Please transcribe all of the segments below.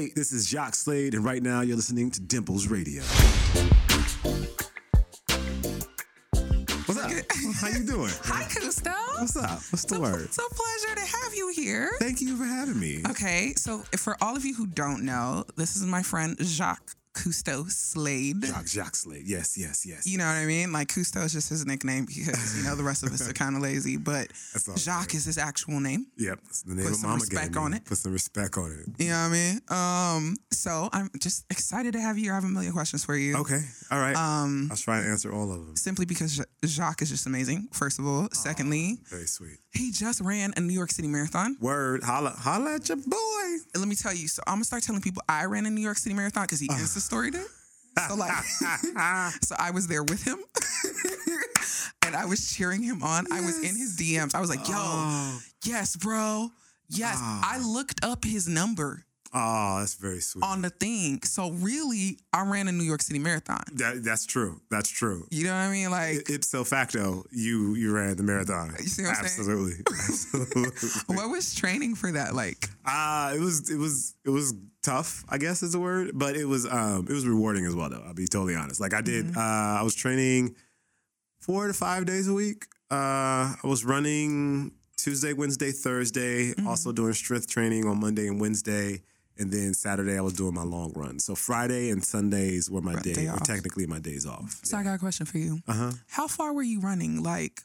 Hey, this is Jacques Slade, and right now you're listening to Dimples Radio. What's up? How you doing? Hi, Cousteau. What's up? What's the word? It's a pleasure to have you here. Thank you for having me. Okay, so for all of you who don't know, this is my friend Jacques Cousteau Slade. Jacques, Jacques Slade. Yes, yes, yes. You know what I mean? Like Cousteau is just his nickname because you know the rest of us are kind of lazy, but Jacques is his actual name. Yep, that's the name Put of some Mama respect on it. Put some respect on it. You know what I mean? Um, so I'm just excited to have you. I have a million questions for you. Okay, all right. Um, I'll try and answer all of them. simply because Jacques is just amazing. First of all, secondly, Very sweet. he just ran a New York City Marathon. Word, holla, holla at your boy. And let me tell you, so I'm gonna start telling people I ran a New York City Marathon because he Storied it. So like, so I was there with him, and I was cheering him on. I was in his DMs. I was like, "Yo, Oh, yes, bro, yes." I oh. looked up his number oh, that's very sweet. on the thing. So really, I ran a New York City Marathon. That, that's true. That's true. You know what I mean? Like, I- Ipso facto, you you ran the marathon. You see what I'm saying? Absolutely. Absolutely. what was training for that like? Uh, it was it was it was tough, I guess is the word, but it was um it was rewarding as well though. I'll be totally honest. Like I did Mm-hmm. uh I was training four to five days a week. Uh I was running Tuesday, Wednesday, Thursday, Mm-hmm. also doing strength training on Monday and Wednesday. And then Saturday I was doing my long run. So Friday and Sundays were my day, day technically my days off. So I got a question for you. Uh-huh. How far were you running? Like,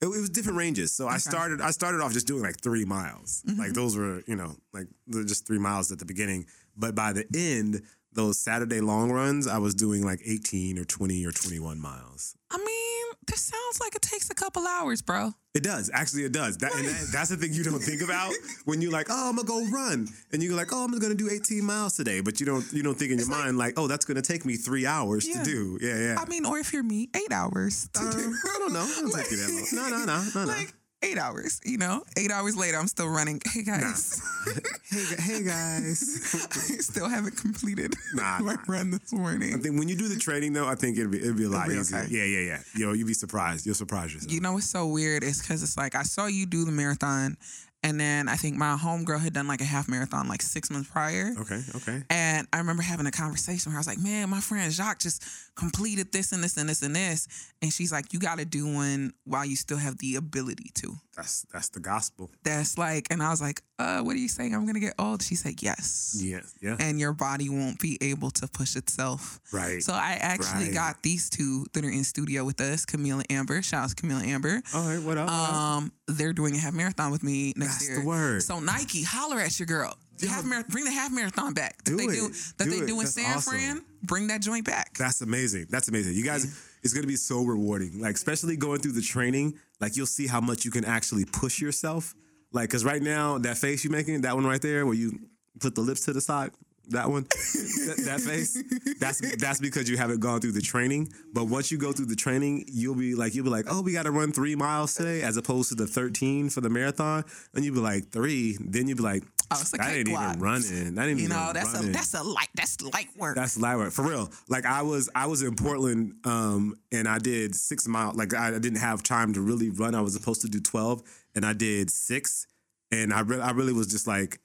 It, it was different ranges. So I started I started off just doing like three miles. Mm-hmm. Like those were, you know, like just three miles at the beginning. But by the end, those Saturday long runs, I was doing like 18 or 20 or 21 miles. I mean, this sounds like it takes a couple hours, bro. It does. Actually, it does. That, and that, that's the thing you don't think about when you're like, oh, I'm gonna go run, and you're like, oh, I'm gonna do 18 miles today, but you don't you don't think in your mind like, oh, that's gonna take me three hours Yeah. to do. Yeah, yeah. I mean, or if you're me, eight hours. to Um, do. I don't know. It don't take you that long. No, no, no, no, no. Eight hours, you know? Eight hours later, I'm still running. Hey guys, hey, hey guys. I still haven't completed Nah, my nah. run this morning. I think when you do the training though, I think it'll be it'll be a lot be easier. okay. Yeah, yeah, yeah. Yo, you'll be surprised. You'll surprise yourself. you know what's so weird is because it's like I saw you do the marathon, and then I think my homegirl had done like a half marathon like six months prior. okay, okay. And I remember having a conversation where I was like, man, my friend Jacques just completed this and this and this and this. And she's like, you got to do one while you still have the ability to. That's that's the gospel. That's like, and I was like, uh, what are you saying? I'm going to get old. She said, yes. Yeah, yeah. And your body won't be able to push itself. Right. So I actually Right. got these two that are in studio with us, Camille and Amber. Shout out to Camille and Amber. All right, what up? what up? Um, they're doing a half marathon with me next That's year. the word. So Nike, holler at your girl. Half mar- bring the half marathon back that Do they it. do that Do they it. do in That's San awesome. Fran. Bring that joint back. That's amazing. That's amazing. You guys, it's gonna be so rewarding. Like especially going through the training, like you'll see how much you can actually push yourself. Like, cause right now that face you're making, that one right there, where you put the lips to the side, that one, that, that face, that's that's because you haven't gone through the training. But once you go through the training, you'll be like, you'll be like, oh, we got to run three miles today, as opposed to the 13 for the marathon. And you'll be like three. Then you'll be like, Oh, it's a that ain't cakewalk. even running. That ain't you even know, that's running. a that's a light that's light work. That's light work for real. Like I was, I was in Portland, um, and I did six miles. Like I didn't have time to really run. I was supposed to do twelve, and I did six. And I, re- I really was just like,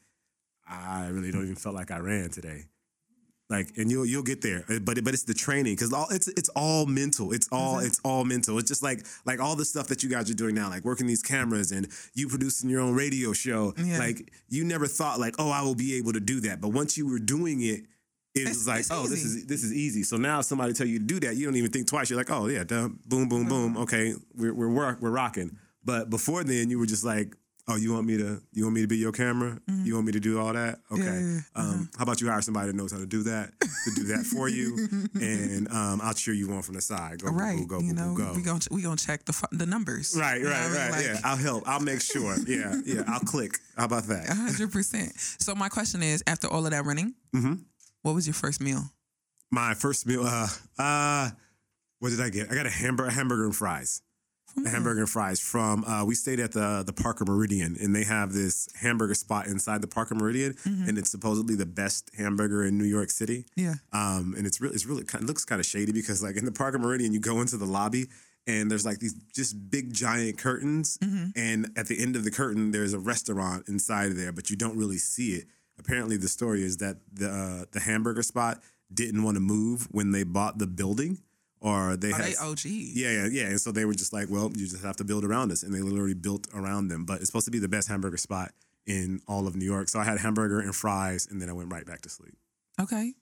I really don't even felt like I ran today. Like, and you'll you'll get there, Uh, but but it's the training because all it's it's all mental. It's all it's all mental. It's just like like all the stuff that you guys are doing now, like working these cameras and you producing your own radio show. Yeah. Like you never thought like, oh, I will be able to do that. But once you were doing it, it It's- was like, it's oh, this is this is easy. So now somebody tell you to do that, you don't even think twice. You're like, oh yeah, duh, boom, boom, boom. Okay, we're we're work, we're rocking. But before then, you were just like, oh, you want me to you want me to be your camera? You want me to do all that? Okay. Mm-hmm. yeah, Mm-hmm. Um, how about you hire somebody that knows how to do that to do that for you, and um, I'll cheer you on from the side. Go, right. go, go, you go, know, go. we gonna we gonna check the the numbers. Right, You know right, I right. mean? yeah, I'll help. I'll make sure. Yeah, yeah. I'll click. How about that? hundred percent. So my question is, after all of that running, Mhm. what was your first meal? My first meal. Uh, uh, what did I get? I got a hamburger, hamburger and fries. From hamburger and fries from. Uh, we stayed at the the Parker Meridien, and they have this hamburger spot inside the Parker Meridien, Mm-hmm. and it's supposedly the best hamburger in New York City. Yeah. Um, and it's really, it's really kind of looks kind of shady because like in the Parker Meridien, you go into the lobby and there's like these just big giant curtains, Mm-hmm. and at the end of the curtain, there's a restaurant inside of there, but you don't really see it. apparently the story is that the uh, the hamburger spot didn't want to move when they bought the building, or they Are had they OG? yeah, yeah, yeah. And so they were just like, well, you just have to build around us. And they literally built around them. But it's supposed to be the best hamburger spot in all of New York. So I had hamburger and fries, and then I went right back to sleep. Okay.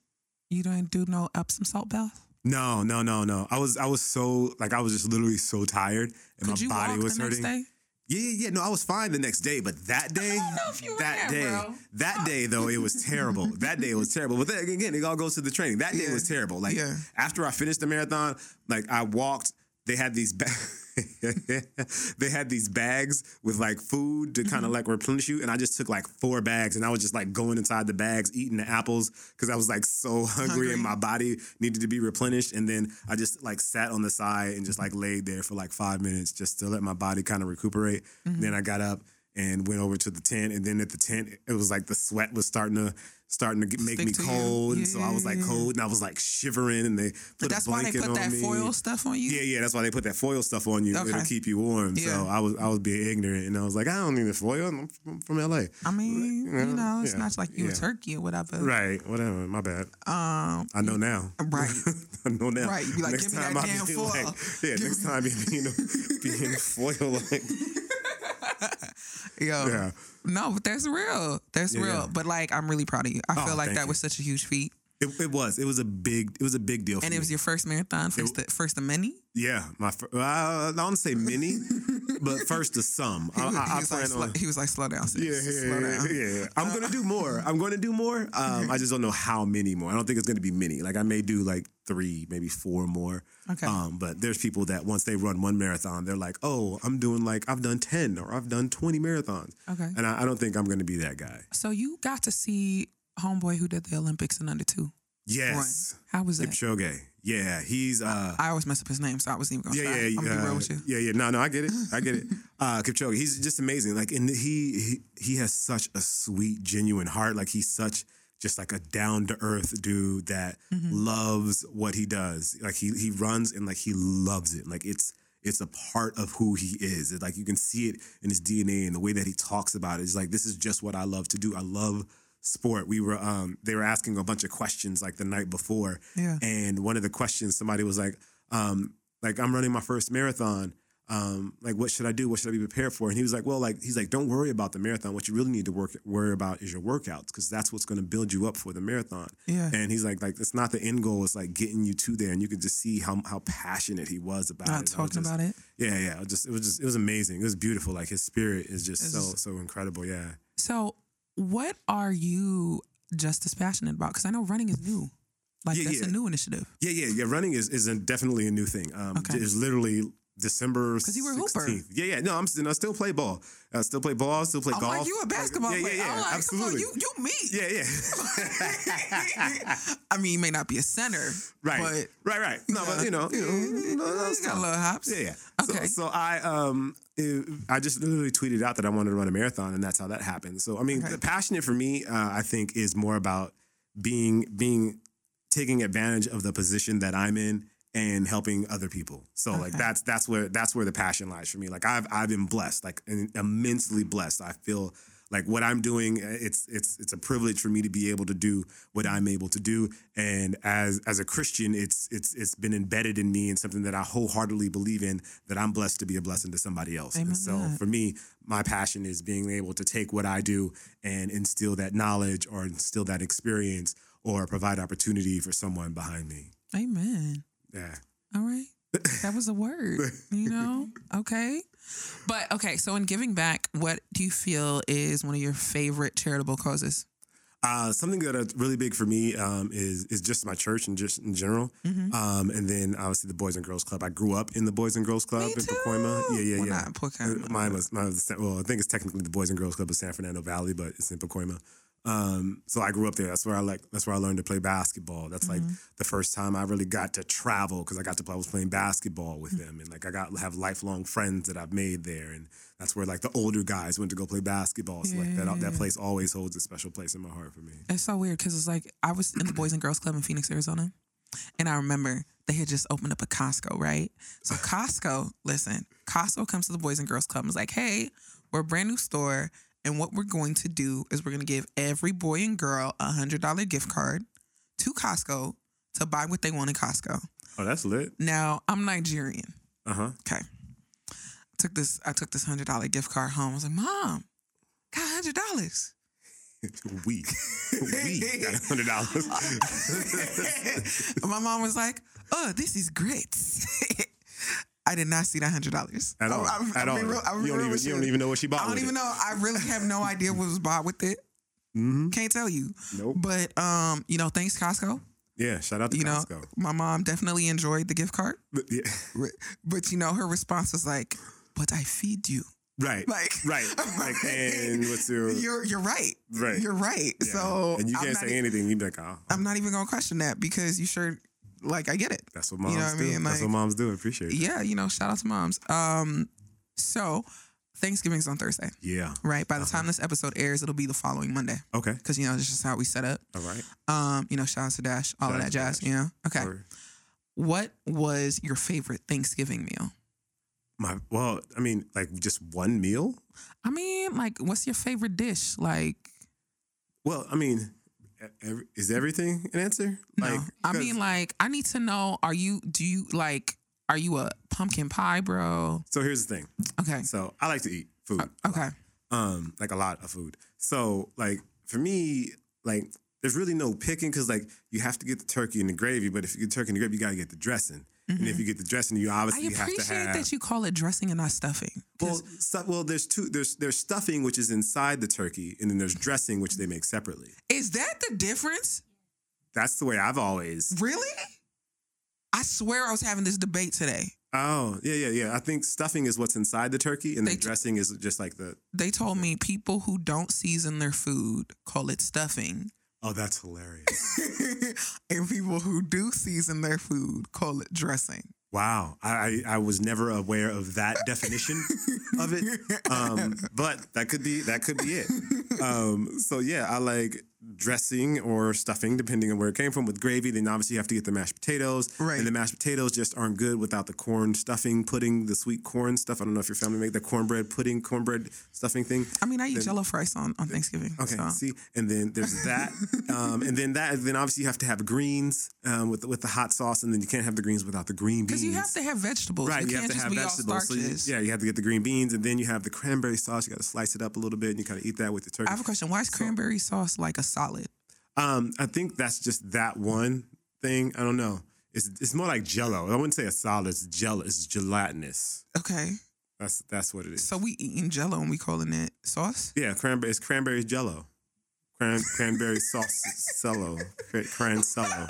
You didn't do no Epsom salt bath? No, no, no, no. I was I was so like I was just literally so tired and Could my body was hurting. day? Yeah, yeah, yeah. No, I was fine the next day, but that day, know if you that there, day, bro. that day though, it was terrible. that day was terrible. But then again, it all goes to the training. That day Yeah. was terrible. Like Yeah. after I finished the marathon, like I walked. They had these ba- they had these bags with like food to Mm-hmm. kind of like replenish you, and I just took like four bags, and I was just like going inside the bags, eating the apples because I was like so hungry, Hungry. and my body needed to be replenished. And then I just like sat on the side and just like laid there for like five minutes just to let my body kind of recuperate. Mm-hmm. Then I got up and went over to the tent, and then at the tent, it was like the sweat was starting to starting to get, make Stick me cold, Yeah, and so I was like cold, and I was like shivering, and they put that's a why they blanket put on that me. foil stuff on you? Yeah, yeah, that's why they put that foil stuff on you. Okay. It'll keep you warm. Yeah. So I was I was being ignorant, and I was like, I don't need the foil. I'm from, from LA. I mean, Yeah, you know, it's yeah, not like you yeah. a turkey or whatever. Right, whatever. My bad. Um, I know now. Right. I know now. Right, you be like, "Give me that I'll damn foil." Like, yeah, next time you be, you know, be in foil like yo, yeah. No, but that's real. That's Yeah, real. yeah. But like, I'm really proud of you. I Oh, feel like that you. was such a huge feat, It, it was. It was a big. It was a big deal for and me. it was your first marathon, first, the, first of many. yeah, my. Uh, I don't say many, but first to some. I, I, he, I was like, plan slow, on. he was like, slow down, sis. Yeah, yeah, slow down. yeah, yeah. I'm gonna do more. I'm gonna do more. Um, I just don't know how many more. I don't think it's gonna be many. Like I may do like three, maybe four more. Okay. Um, but there's people that once they run one marathon, they're like, "Oh, I'm doing like I've done ten or I've done twenty marathons." Okay. And I, I don't think I'm gonna be that guy. So you got to see homeboy who did the Olympics in under two. Yes. How was that? Kipchoge. Yeah, he's uh I always mess up his name, so I wasn't even gonna yeah, try. yeah, I'm gonna be uh, real with you. yeah, yeah. No, no, I get it. I get it. Uh, Kipchoge, he's just amazing. Like, and he, he he has such a sweet, genuine heart. Like, he's such just like a down to earth dude that Mm-hmm. loves what he does. Like, he he runs and like he loves it. Like, it's it's a part of who he is. It's like you can see it in his DNA and the way that he talks about it. It's like this is just what I love to do. I love sport. We were um they were asking a bunch of questions like the night before. Yeah. And one of the questions somebody was like, um, like I'm running my first marathon. Um, like what should I do? What should I be prepared for? And he was like, well, like he's like, don't worry about the marathon. What you really need to work worry about is your workouts because that's what's going to build you up for the marathon. Yeah. And he's like, like it's not the end goal. It's like getting you to there, and you could just see how how passionate he was about Not it. And I was talking just- about it. Yeah, yeah. It just it was just it was amazing. It was beautiful. Like his spirit is just It's so just- so incredible. Yeah. So, what are you just as passionate about? Because I know running is new. Like Yeah, that's yeah. a new initiative. Yeah, yeah, yeah. Running is is a, definitely a new thing. Um, Okay. It's literally December 'Cause you were a hooper. 16th. Yeah, yeah. No, I'm still, I still play ball. I still play ball. I still play I'm golf. like you a basketball yeah, player. Yeah, yeah, I'm like, absolutely. You you me. yeah, yeah. I mean, you may not be a center, right, But right, right. No, but you know, you know, no, you got fine. little hops. Yeah, yeah. Okay. So, so I um it- I just literally tweeted out that I wanted to run a marathon, and that's how that happened. So I mean, Okay. the passionate for me, uh, I think, is more about being being taking advantage of the position that I'm in and helping other people. So like that's that's where that's where the passion lies for me. Like I've I've been blessed, like immensely blessed. I feel like what I'm doing uh, it's it's it's a privilege for me to be able to do what I'm able to do and as as a Christian it's it's it's been embedded in me and something that I wholeheartedly believe in that I'm blessed to be a blessing to somebody else. Amen And so for me my passion is being able to take what I do and instill that knowledge or instill that experience or provide opportunity for someone behind me. Amen. Yeah. All right. That was a word, you know? Okay. But okay, so in giving back, what do you feel is one of your favorite charitable causes? Uh, something that is really big for me um, is is just my church and just in general, um, and then obviously the Boys and Girls Club. I grew up in the Boys and Girls Club Me in Pacoima. Yeah, yeah, Well, yeah. not Pacoima, Uh, Mine was, mine was well, I think it's technically the Boys and Girls Club of San Fernando Valley, but it's in Pacoima. Um, so I grew up there. That's where I like. That's where I learned to play basketball. That's like the first time I really got to travel because I got to. play. I was playing basketball with them, and like I got have lifelong friends that I've made there, and that's where like the older guys went to go play basketball. So like that that place always holds a special place in my heart for me. It's so weird because it's like I was in the Boys and Girls Club in Phoenix, Arizona, and I remember they had just opened up a Costco, right? So Costco, listen, Costco comes to the Boys and Girls Club and is like, "Hey, we're a brand new store, And what we're going to do is we're going to give every boy and girl a hundred dollar gift card to Costco to buy what they want in Costco. Oh, that's lit. Now I'm Nigerian. Uh huh. Okay. I took this I took this hundred dollar gift card home. I was like, Mom, got hundred dollars. we we got hundred dollars. My mom was like, Oh, this is great. I did not see that hundred dollars At all. At all. you don't even you don't even know what she bought. I don't even it. know. I really have no idea what was bought with it. Mhm. Can't tell you. Nope. But um, you know, thanks Costco. Yeah. Shout out to You know, Costco. my mom definitely enjoyed the gift card. But, yeah. But you know, her response was like, "But I feed you." Right. Like, right. Like, and what's your You're you're right. right? You're right. Yeah. So and you can't say e- anything. You be like, oh, I'm not even gonna question that because you sure, like, I get it. that's what moms know what I do. mean? that's what moms do. Appreciate it. Yeah, you know, shout out to moms. Um, so Thanksgiving's on Thursday, Yeah. right? By the Uh-huh. time this episode airs, it'll be the following Monday Okay. because you know this is how we set up. All right. Um, you know, shout out to Dash, all Shout of that jazz. Dash. You know, okay. What was your favorite Thanksgiving meal? my well, I mean, like just one meal. I mean, like, what's your favorite dish? Like, Well, I mean, every, is everything an answer? no, Like, I mean, like, I need to know: Are you? Do you like? Are you a pumpkin pie, bro? So here's the thing. Okay, So I like to eat food. okay, um like a lot of food so like for me like there's really no picking because like you have to get the turkey and the gravy but if you get turkey and the gravy you got to get the dressing and if you get the dressing you Mm-hmm. I obviously have to appreciate have that you call it dressing and not stuffing. Well, stu- well, there's two. There's there's stuffing which is inside the turkey, and then there's dressing which they make separately. is that the difference? That's the way I've always. Really? I swear I was having this debate today. Oh yeah, yeah, yeah. I think stuffing is what's inside the turkey, and They the t- dressing is just like the. They told me people who don't season their food call it stuffing, Oh, that's hilarious. and people who do season their food call it dressing. Wow, I, I I was never aware of that definition of it, um, but that could be that could be it. Um, so yeah, I like dressing or stuffing depending on where it came from. With gravy, then obviously you have to get the mashed potatoes, Right. And the mashed potatoes just aren't good without the corn stuffing, pudding, the sweet corn stuff. I don't know if your family make the cornbread pudding, cornbread stuffing thing. I mean, I eat Then- Jello fries on, on Thanksgiving. Okay, so. see, and then there's that, um, and then that, then obviously you have to have greens um, with with the hot sauce, and then you can't have the greens without the green beans. Because you have to have vegetables. Right, You, you, can't have to just have vegetables. So you, yeah, you have to get the green beans, and then you have the cranberry sauce. You got to slice it up a little bit, and you kind of eat that with the turkey. I have a question. Why is cranberry sauce like a solid? Um, I think that's just that one thing. I don't know. It's it's more like Jello. I wouldn't say a solid. It's gel. It's gelatinous. Okay. That's that's what it is. So we eating Jello and we calling it sauce? yeah, cranberry. It's cranberry Jello. Cran, cranberry sauce cello. Cran, crancello.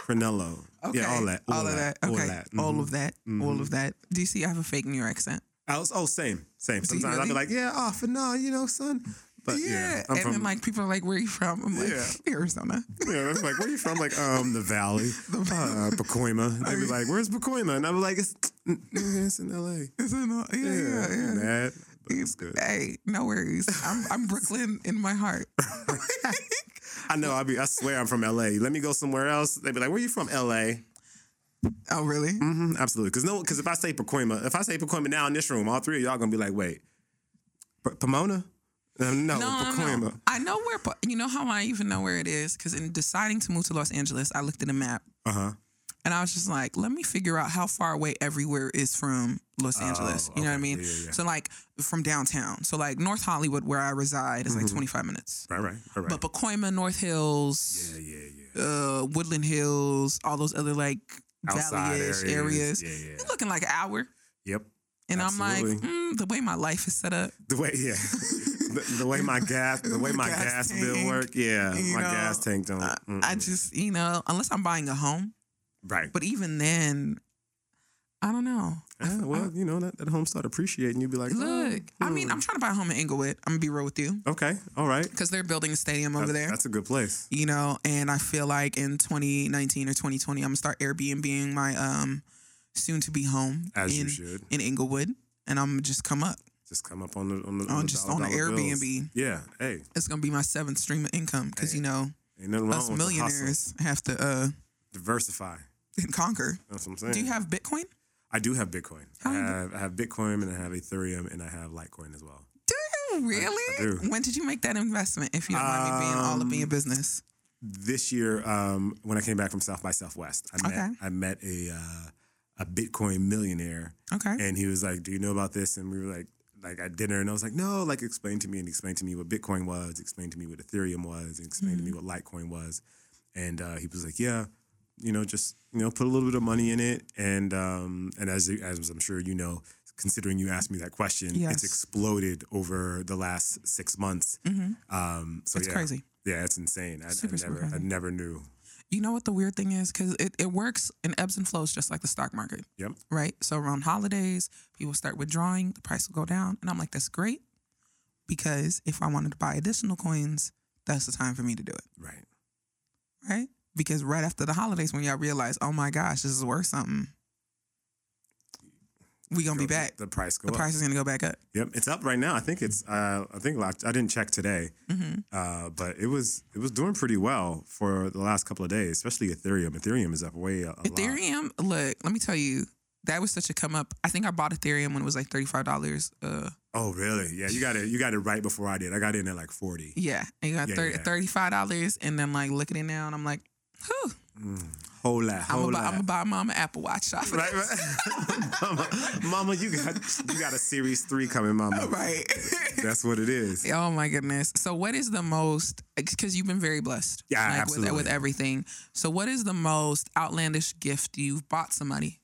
Cranello. Okay. Yeah, all that. All, of that. Okay. All that. All Mhm. of that. All of that. Do you see I have a fake New York accent? I was, oh, same, same. Sometimes I'll be like, yeah, off and on, you know, son. But yeah, yeah. I'm and from then like people are like, where are you from? I'm like, Yeah. Arizona. Yeah, that's like, where are you from? Like, um, the Valley, the uh, Pacoima. They'd be like, where's Pacoima? And be like, it's, it's in L.A. It's in not? Yeah, yeah, yeah. Mad, but it's good. Hey, no worries. I'm I'm Brooklyn in my heart. I know. I be. I swear, I'm from L.A. Let me go somewhere else. They'd be like, where are you from? L.A. Oh, really? hmm absolutely. Because no, because if I say Pacoima, if I say Pacoima now in this room, all three of y'all gonna be like, wait, P- Pomona? Uh, no, No, no. I know where. You know how I even know where it is? Because in deciding to move to Los Angeles, I looked at a map Uh huh. and I was just like, let me figure out how far away everywhere is from Los Angeles. You know what I Oh, mean? Yeah, yeah. So like from downtown. So like North Hollywood, where I reside, is like 25 minutes. Right, right, right, right. But Pacoima, North Hills, yeah, yeah, yeah. uh, Woodland Hills, all those other like Outside valley-ish areas. areas. Yeah, yeah. You're looking like an hour. Yep. And Absolutely. I'm like, mm, the way my life is set up, The way, yeah, the, the way my gas, the way my Gas gas, bill work, yeah, my know, gas tank don't. I, mm-mm. I just, you know, unless I'm buying a home, right. but even then, I don't know. Yeah, well, you know that, that home start appreciating. You'd be like, Look, oh, I mean, hmm. I'm trying to buy a home in Inglewood. I'm gonna be real with you okay, all right. because they're building a stadium over That- there. That's a good place. You know, and I feel like in 2019 or 2020, I'm gonna start Airbnb my um soon to be home As you should. in Inglewood, and I'm gonna just come up. Just come up on the on the On the just dollar on the dollar bills. Airbnb. Yeah, hey, It's gonna be my seventh stream of income because you know us the millionaires have to uh Diversify. And conquer. That's what I'm saying. Do you have Bitcoin? I do have Bitcoin. How I you have I have Bitcoin and I have Ethereum and I have Litecoin as well. Do Oh, really? do. When did you make that investment? If you don't mind me being all up in your business. This year, um, when I came back from South by Southwest, I met Okay. I met a uh, a Bitcoin millionaire, Okay. and he was like, "Do you know about this?" And we were like, like at dinner, and I was like, "No," like explain to me, and explain to me what Bitcoin was, explain to me what Ethereum was, and explained to me what Litecoin was, and uh, he was like, "Yeah." You know, just you know, put a little bit of money in it, and um, and as as I'm sure you know, considering you asked me that question, Yes. it's exploded over the last six months. Um, so It's yeah, crazy. Yeah, it's insane. I, Super, I super never, I never knew. You know what the weird thing is? Because it, it works in ebbs and flows just like the stock market, Yep. right? So around holidays, people start withdrawing, the price will go down. And I'm like, that's great because if I wanted to buy additional coins, that's the time for me to do it, Right. right? Because right after the holidays, when y'all realize, oh my gosh, this is worth something, we gonna be back. The price go The up. price is gonna go back up. Yep, it's up right now. I think it's. Uh, I think locked. I didn't check today, Mm-hmm. uh, but it was it was doing pretty well for the last couple of days, especially Ethereum. Ethereum is up way a, a lot. Ethereum, look, let me tell you, that was such a come up. I think I bought Ethereum when it was like thirty five dollars. Uh, Oh, really? Yeah, you got it. You got it right before I did. I got in at like forty. yeah, and you got Yeah, 30, yeah. 35 dollars, and then like looking at it now, and I'm like, whew, Whole lot. I'm Whole gonna buy, I'm gonna buy Mama Apple Watch off of Right, right. mama, mama, you got you got a series three coming, mama. right. That's what it is. oh my goodness. So, what is the most? Because you've been very blessed. Yeah, like, With, absolutely. with everything. So, what is the most outlandish gift you've bought somebody?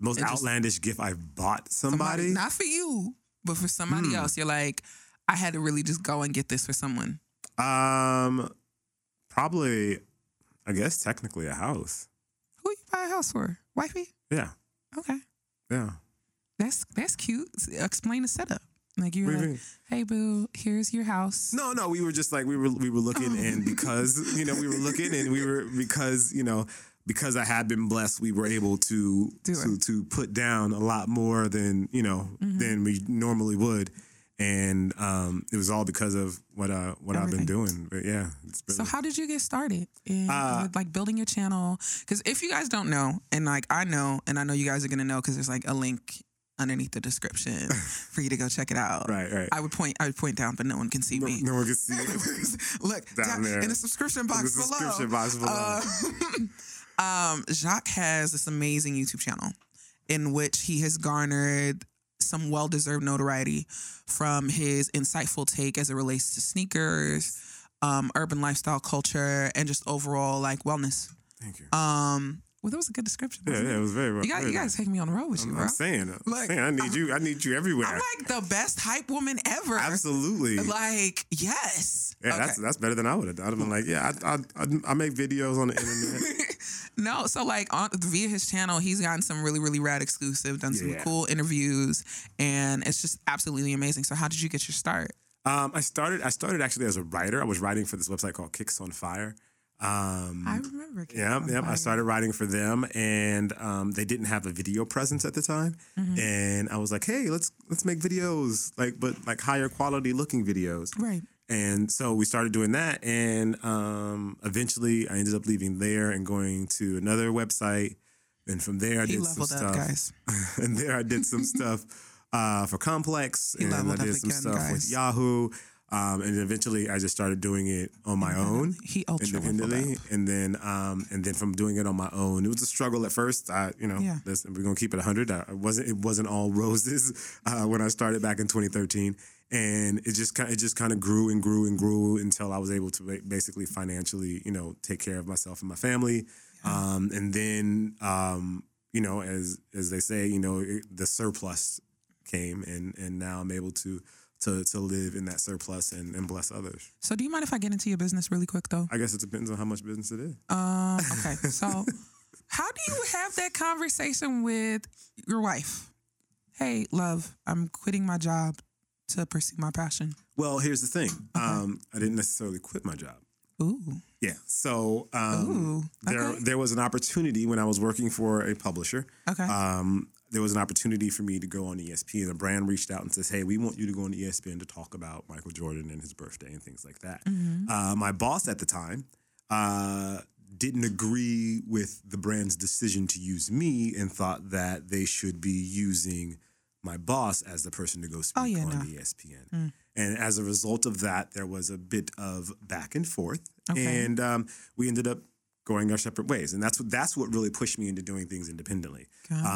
The most It just- outlandish gift I've bought somebody. Not for you, but for somebody Hmm. else. You're like, I had to really just go and get this for someone. Um, probably, I guess technically a house. Who you buy a house for? Wifey? Yeah, Okay. yeah. That's that's cute. Explain the setup. Like you're What do you like, hey boo, here's your house. No, no, we were just like we were we were looking, Oh. and because you know we were looking, and we were because you know because I had been blessed, we were able to to, to put down a lot more than you know Mm-hmm. than we normally would, and um, it was all because of what uh what I've been doing. But yeah, it's really, So how did you get started in Uh, like building your channel? Because if you guys don't know, and like I know, and I know you guys are gonna know, because there's like a link underneath the description for you to go check it out. right, right. I would point, I would point down, but no one can see no, me. no one can see. Look Down down there. in the subscription box the below. subscription box below. Uh, um, Jacques has this amazing YouTube channel in which he has garnered some well-deserved notoriety from his insightful take as it relates to sneakers, um, urban lifestyle culture, and just overall like wellness. Thank you. Um, well, that was a good description. Yeah, yeah, it? was very. You got, you got to take me on the road with you, I'm, bro. I'm saying, I'm Like, saying, I need you. I need you everywhere. I'm like the best hype woman ever. Absolutely. Like, yes. Yeah, Okay. that's that's better than I would have done. I'd have been like, yeah, I, I, I, I make videos on the internet. no, so like on via his channel, he's gotten some really, really rad exclusive, done some Yeah. cool interviews, and it's just absolutely amazing. So, how did you get your start? um, I started. I started actually as a writer. I was writing for this website called Kicks on Fire. Um, I remember. yeah, yeah. I started writing for them, and um, they didn't have a video presence at the time. Mm-hmm. And I was like, hey, let's let's make videos, like, but like higher quality looking videos. Right. And so we started doing that, and um, eventually I ended up leaving there and going to another website. And from there, I He did some stuff. guys. and there I did some stuff uh, for Complex, He and I did some again, stuff with guys. Yahoo, um, and eventually I just started doing it on my own. He Independently, and then um, and then from doing it on my own, it was a struggle at first. I, you know, Yeah. we're gonna keep it hundred. I wasn't. It wasn't all roses uh, when I started back in 2013, and it just kind. It just kind of grew and grew and grew until I was able to basically financially, you know, take care of myself and my family. Um, and then, um, you know, as as they say, you know, it, the surplus came, and and now I'm able to to to live in that surplus and, and bless others. So, do you mind if I get into your business really quick, though? I guess it depends on how much business it is. Um, okay. So, how do you have that conversation with your wife? Hey, love, I'm quitting my job to pursue my passion. Well, here's the thing. Um, I didn't necessarily quit my job. Ooh. Yeah. So um, Ooh, there there was an opportunity when I was working for a publisher. Okay. Um, there was an opportunity for me to go on ESPN. A brand reached out and says, "Hey, we want you to go on ESPN to talk about Michael Jordan and his birthday and things like that." Mm-hmm. Uh, my boss at the time uh, didn't agree with the brand's decision to use me and thought that they should be using my boss as the person to go speak Oh, yeah, on no. ESPN. And as a result of that, there was a bit of back and forth, Okay. and um, we ended up going our separate ways. And that's what that's what really pushed me into doing things independently. Gotcha.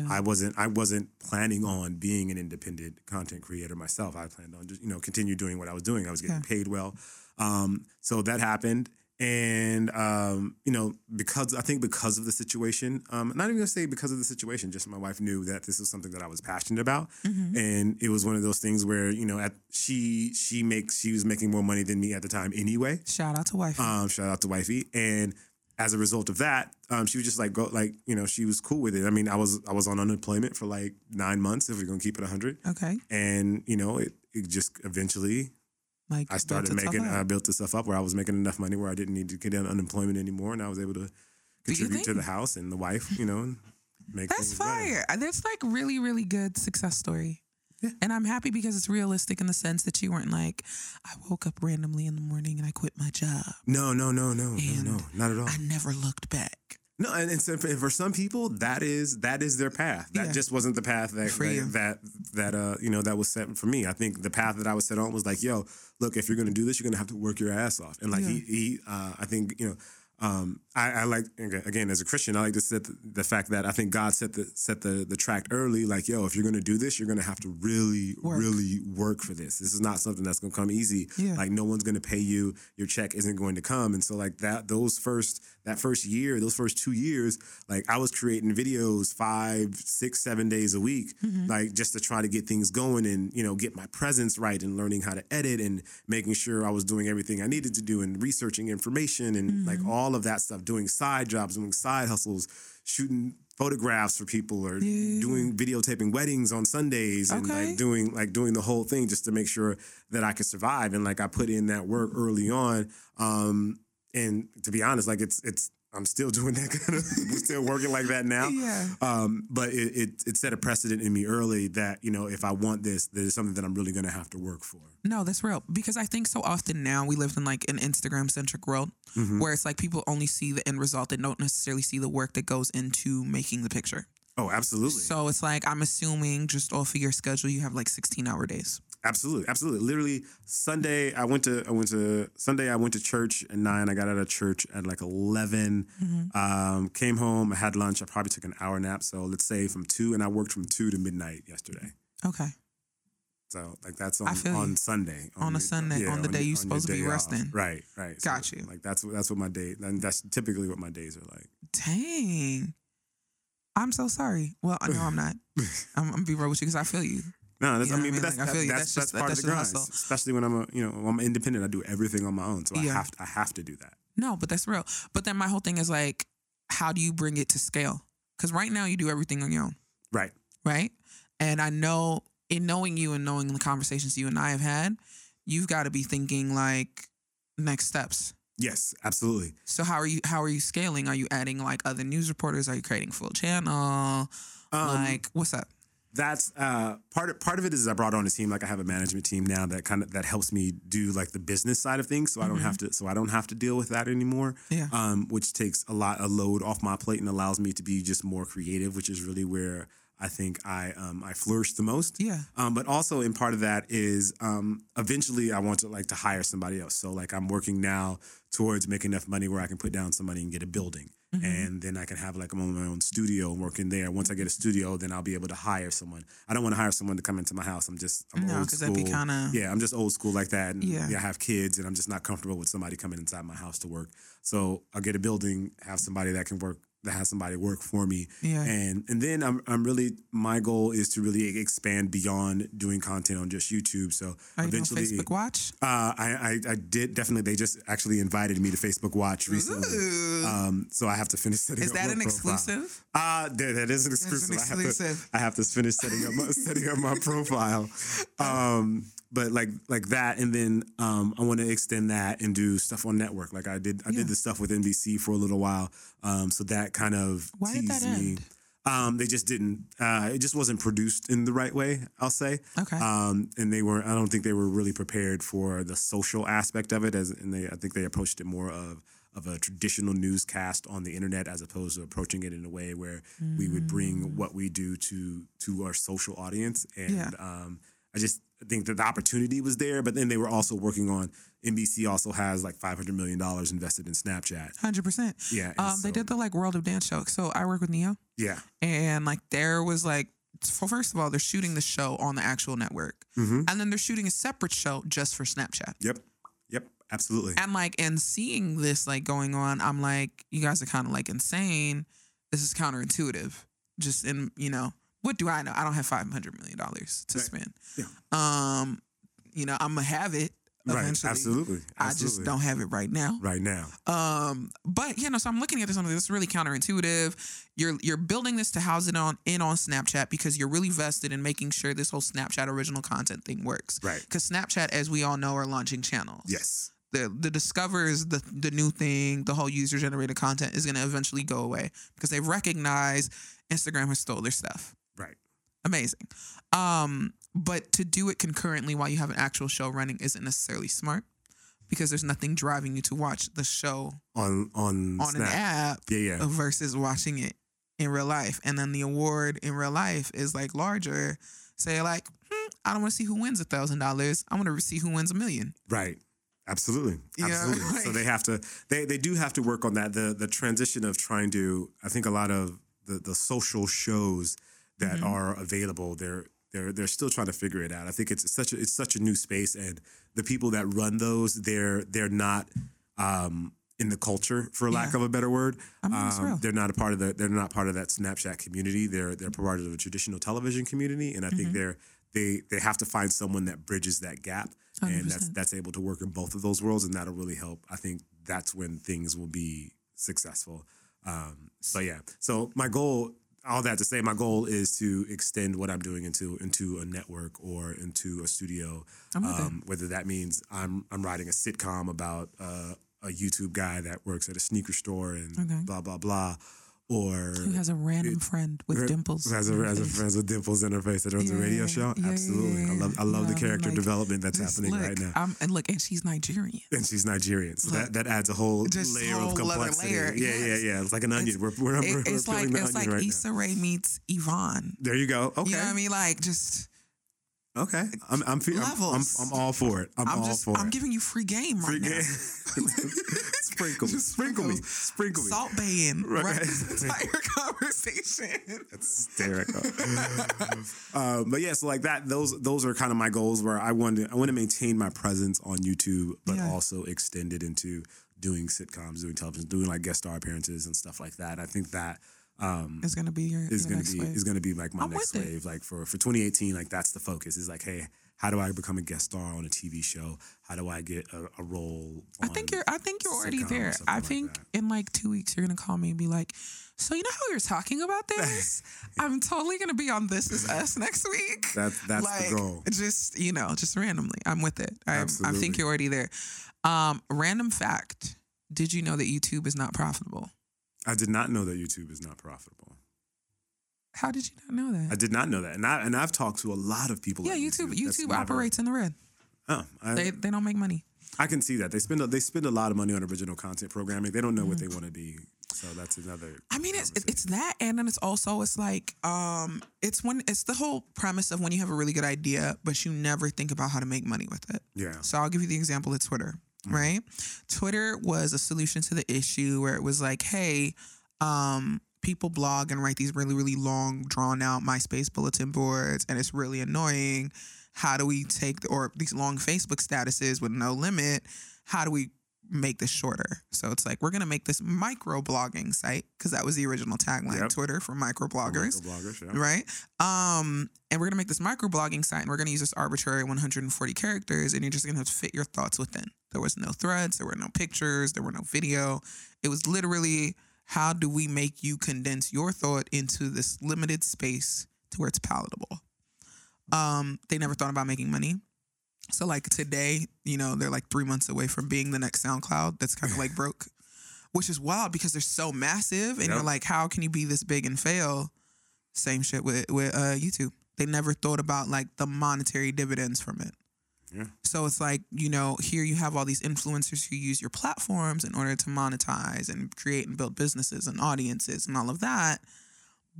Um, I wasn't I wasn't planning on being an independent content creator myself. I planned on just you know continue doing what I was doing. I was getting Yeah. paid well, um, so that happened. And um, you know, because I think because of the situation, um, not even gonna say because of the situation, just my wife knew that this was something that I was passionate about, Mhm. and it was one of those things where you know, at she she makes she was making more money than me at the time anyway. Shout out to wifey. Um, shout out to wifey. And as a result of that, um, she was just like go like you know she was cool with it. I mean, I was I was on unemployment for like nine months if we're gonna keep it hundred, okay. and you know it, it just eventually Like I started making. I built this stuff up where I was making enough money where I didn't need to get on unemployment anymore, and I was able to contribute to the house and the wife, you know, and make That's better. fire. Uh, That's like really, really good success story. Yeah. And I'm happy because it's realistic in the sense that you weren't like, I woke up randomly in the morning and I quit my job. No, no, no, no, no, And no, not at all. I never looked back. No, and, and so for, for some people, that is that is their path. That Yeah. just wasn't the path that that, that that uh you know that was set for me. I think the path that I was set on was like, yo, look, if you're gonna do this, you're gonna have to work your ass off. And like Yeah. he he, uh, I think you know. Um, I, I like again as a Christian, I like to set the, the fact that I think God set the set the the track early. Like, yo, if you're gonna do this, you're gonna have to really, Work. really work for this. This is not something that's gonna come easy. Yeah. Like, no one's gonna pay you. Your check isn't going to come. And so, like that, those first that first year, those first two years, like I was creating videos five, six, seven days a week, Mm-hmm. like just to try to get things going and you know get my presence right and learning how to edit and making sure I was doing everything I needed to do and researching information and Mm-hmm. like all of that stuff, doing side jobs, doing side hustles, shooting photographs for people or doing videotaping weddings on Sundays and Okay. like doing like doing the whole thing just to make sure that I could survive and like I put in that work early on um and to be honest like it's it's I'm still doing that kind of still working like that now Yeah. um but it, it it set a precedent in me early that you know if I want this there's something that I'm really going to have to work for No, that's real. Because I think so often now we live in like an Instagram centric world Mhm. where it's like people only see the end result and don't necessarily see the work that goes into making the picture. oh absolutely So it's like I'm assuming just off of your schedule you have like 16 hour days. Absolutely, absolutely. Literally, Sunday I went to I went to Sunday I went to church at nine. I got out of church at like 11 Mm-hmm. Um, came home. I had lunch. I probably took an hour nap. So let's say from two, and I worked from two to midnight yesterday. Okay. So like that's on on. Sunday. On a Sunday, on the day your- you're your supposed to be day off. resting. Right, right. Got So, you. Like that's that's what my day. And that's typically what my days are like. Dang. I'm so sorry. Well, I know I'm not. I'm, I'm gonna be real with you because I feel you. No, that's You I mean, I but mean? that's Like, I feel you. that's, That's that's, part of the grind. hustle. Especially when I'm a you know I'm independent, I do everything on my own. So I have to, I have to do that. No, but that's real. But then my whole thing is like, how do you bring it to scale? Because right now you do everything on your own, Right. right? And I know in knowing you and knowing the conversations you and I have had, you've got to be thinking like next steps. Yes, absolutely. So how are you how are you scaling? Are you adding like other news reporters? Are you creating full channel? Um, like what's up? That's uh, part of part of it is I brought on a team. Like I have a management team now that kind of that helps me do like the business side of things. So I don't Mhm. have to. So I don't have to deal with that anymore. Yeah. Um, which takes a lot of load off my plate and allows me to be just more creative, which is really where I think I um, I flourish the most. Yeah. Um, but also in part of that is um, eventually I want to like to hire somebody else. So like I'm working now towards making enough money where I can put down some money and get a building. Mhm. And then I can have like my own studio and working there. Once I get a studio, then I'll be able to hire someone. I don't want to hire someone to come into my house. I'm just I'm no, old school. that'd be kind of yeah, I'm just old school like that. And Yeah. yeah. I have kids and I'm just not comfortable with somebody coming inside my house to work. So I'll get a building, have somebody that can work that has somebody work for me yeah. and and then I'm I'm really my goal is to really expand beyond doing content on just YouTube. So Are you eventually, Facebook Watch? uh, I, I I did definitely. They just actually invited me to Facebook Watch recently. Ooh. Um, so I have to finish setting. is up that my an profile. exclusive? Uh, that, that is an exclusive. an I have to exclusive. I have to finish setting up my setting up my profile. Um, but like like that, and then um, I want to extend that and do stuff on network. Like I did I Yeah. did the stuff with NBC for a little while. Um, so that kind of Why did that me. end? Um, they just didn't. Uh, it just wasn't produced in the right way. I'll say. Okay. Um, and they were. I don't think they were really prepared for the social aspect of it. As and they, I think they approached it more of of a traditional newscast on the internet as opposed to approaching it in a way where we would Mm. bring what we do to to our social audience. And Yeah. um, I just I think that the opportunity was there, but then they were also working on NBC also has like five hundred million dollars invested in Snapchat. Hundred percent. Yeah, Um, they did the like World of Dance show. So I work with Ne-Yo, Yeah. and like there was like, well, first of all, they're shooting the show on the actual network, Mm-hmm. and then they're shooting a separate show just for Snapchat. Yep. Yep. Absolutely. And like, and seeing this like going on, I'm like, you guys are kind of like insane. This is counterintuitive. Just in, you know, what do I know? I don't have five hundred million dollars to Right. spend. Yeah. Um, you know, I'm gonna have it Right. eventually. Absolutely. I just don't have it right now. right now. Um, but you know, so I'm looking at this something that's really counterintuitive. You're you're building this to house it on in on Snapchat because you're really vested in making sure this whole Snapchat original content thing works. Right. Because Snapchat, as we all know, are launching channels. Yes. The the Discover is the the new thing. The whole user generated content is going to eventually go away because they recognize Instagram has stole their stuff. Right. Amazing. Um, but to do it concurrently while you have an actual show running isn't necessarily smart because there's nothing driving you to watch the show On on on an app Yeah. Yeah. versus watching it in real life. And then the award in real life is like larger. Say like, hmm, I don't want to see who wins a thousand dollars. I want to see who wins a million. Right. Absolutely. Yeah, Absolutely. so they have to they they do have to work on that. The the transition of trying to I think a lot of the the social shows that Mhm. are available, they're they're they're still trying to figure it out. I think it's such a it's such a new space and the people that run those, they're they're not um in the culture, for lack Yeah. of a better word. I mean, Um, they're not a part of the they're not part of that Snapchat community. They're they're part of the traditional television community, and I think Mhm. they're they they have to find someone that bridges that gap, and that's 100%. that's able to work in both of those worlds, and that'll really help. I think that's when things will be successful. Um, so yeah, so my goal. All that to say, my goal is to extend what I'm doing into into a network or into a studio I'm with it. um, whether that means I'm I'm writing a sitcom about uh, a YouTube guy that works at a sneaker store and Okay. blah blah blah, or Who has a random friend with dimples? has a, has a face. friends with dimples in her face that runs a radio Yeah, show. yeah, yeah, Absolutely, I love I love the character like, development that's happening look, right now. I'm, and look, and she's Nigerian. and she's Nigerian, so Look, that, that adds a whole layer whole of complexity. layer, Yeah, yes. yeah, yeah. It's like an onion. We're we're, It- we're, it's we're like peeling the it's like onion right Issa Rae meets Yvonne. There you go. Okay, You know what I mean? Like just okay. I'm I'm, fe- I'm, I'm I'm all for it. I'm, I'm, all just for it. I'm giving you free game right Free now. game. sprinkle me, Just sprinkle me, sprinkle me. Salt Bae-ing Right. right. this entire conversation. That's hysterical. uh, but yeah, so like that, those those are kind of my goals where I want to I want to maintain my presence on YouTube, but Yeah. also extend it into doing sitcoms, doing television, doing like guest star appearances and stuff like that. I think that um, It's gonna be your, is going next to be wave. is going to be like my I'm next with it. wave. Like for for 2018, like that's the focus. Is like, hey, how do I become a guest star on a TV show? How do I get a, a role? I think you're I think you're already there. I think that. in like two weeks you're gonna call me and be like, so you know how we're talking about this? I'm totally gonna be on This Is Us next week. That- that's like, the goal. Just you know, just randomly. I'm with it. I, I think you're already there. Um, random fact: Did you know that YouTube is not profitable? I did not know that YouTube is not profitable. How did you not know that? I did not know that, and I and I've talked to a lot of people. Yeah, YouTube. YouTube never- operates in the red. Oh, I, They they don't make money. I can see that they spend a, they spend a lot of money on original content programming. They don't know what they want to be, so that's another. Mm-hmm. I mean, it's it's that, and then it's also it's like um, it's when it's the whole premise of when you have a really good idea, but you never think about how to make money with it. yeah, So I'll give you the example of Twitter, right? Twitter was a solution to the issue where it was like, hey, um, people blog and write these really, really long, drawn out MySpace bulletin boards, and it's really annoying. How do we take the, or these long Facebook statuses with no limit? How do we make this shorter? So it's like we're gonna make this micro blogging site because that was the original tagline, Yep. Twitter for micro bloggers yeah. right? Um, and we're gonna make this microblogging site, and we're gonna use this arbitrary 140 characters, and you're just gonna have to fit your thoughts within. There was no threads, there were no pictures, there were no video. It was literally how do we make you condense your thought into this limited space to where it's palatable. Um, they never thought about making money. So like today, you know, they're like three months away from being the next SoundCloud that's kind of like broke, which is wild because they're so massive, and you're like, how can you be this big and fail? Same shit with with uh, YouTube. They never thought about like the monetary dividends from it. Yeah. So it's like, you know, here you have all these influencers who use your platforms in order to monetize and create and build businesses and audiences and all of that.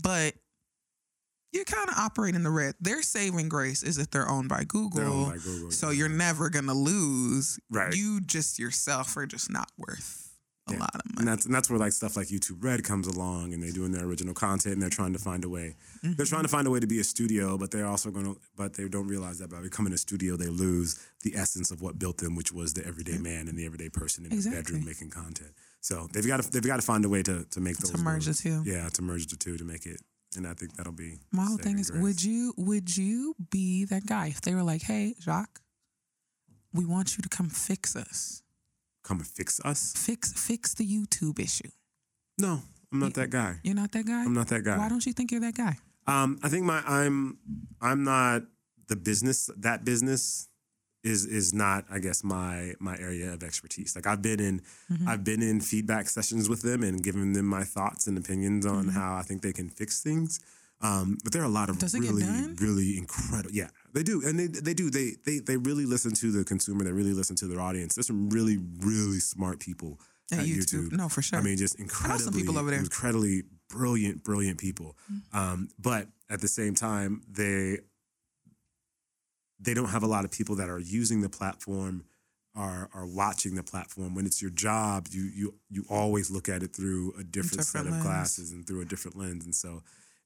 But you're kind of operating the red. Their saving grace is that they're owned by Google. Owned by Google, So yeah. you're never gonna lose. Right. You just yourself are just not worth a Yeah. lot of money. And that's and that's where like stuff like YouTube Red comes along, and they're doing their original content, and they're trying to find a way. Mm-hmm. They're trying to find a way to be a studio, but they're also going to, but they don't realize that by becoming a studio, they lose the essence of what built them, which was the everyday man and the everyday person in the Exactly. bedroom making content. So they've got to they've got to find a way to to make those To merge the two. Yeah, to merge the two to make it, and I think that'll be My whole thing is, grace. would you would you be that guy if they were like, "Hey, Jacques, we want you to come fix us, come and fix us? fix fix the YouTube issue"? No, I'm not that guy. You're not that guy. I'm not that guy. Why don't you think you're that guy? Um, I think my I'm I'm not the business. That business is is not I guess my my area of expertise. Like I've been in Mm-hmm. I've been in feedback sessions with them and given them my thoughts and opinions on Mm-hmm. how I think they can fix things. Um, but there are a lot of Does really really incredible. Yeah, they do, and they they do. They they they really listen to the consumer. They really listen to their audience. There's some really really smart people At at, YouTube. YouTube. No, for sure. I mean, just incredibly, people over there. Mm-hmm. incredibly brilliant, brilliant people. Um, but at the same time, they they don't have a lot of people that are using the platform, are are watching the platform. When it's your job, you you you always look at it through a different, set different of lens. glasses and through a different lens, and so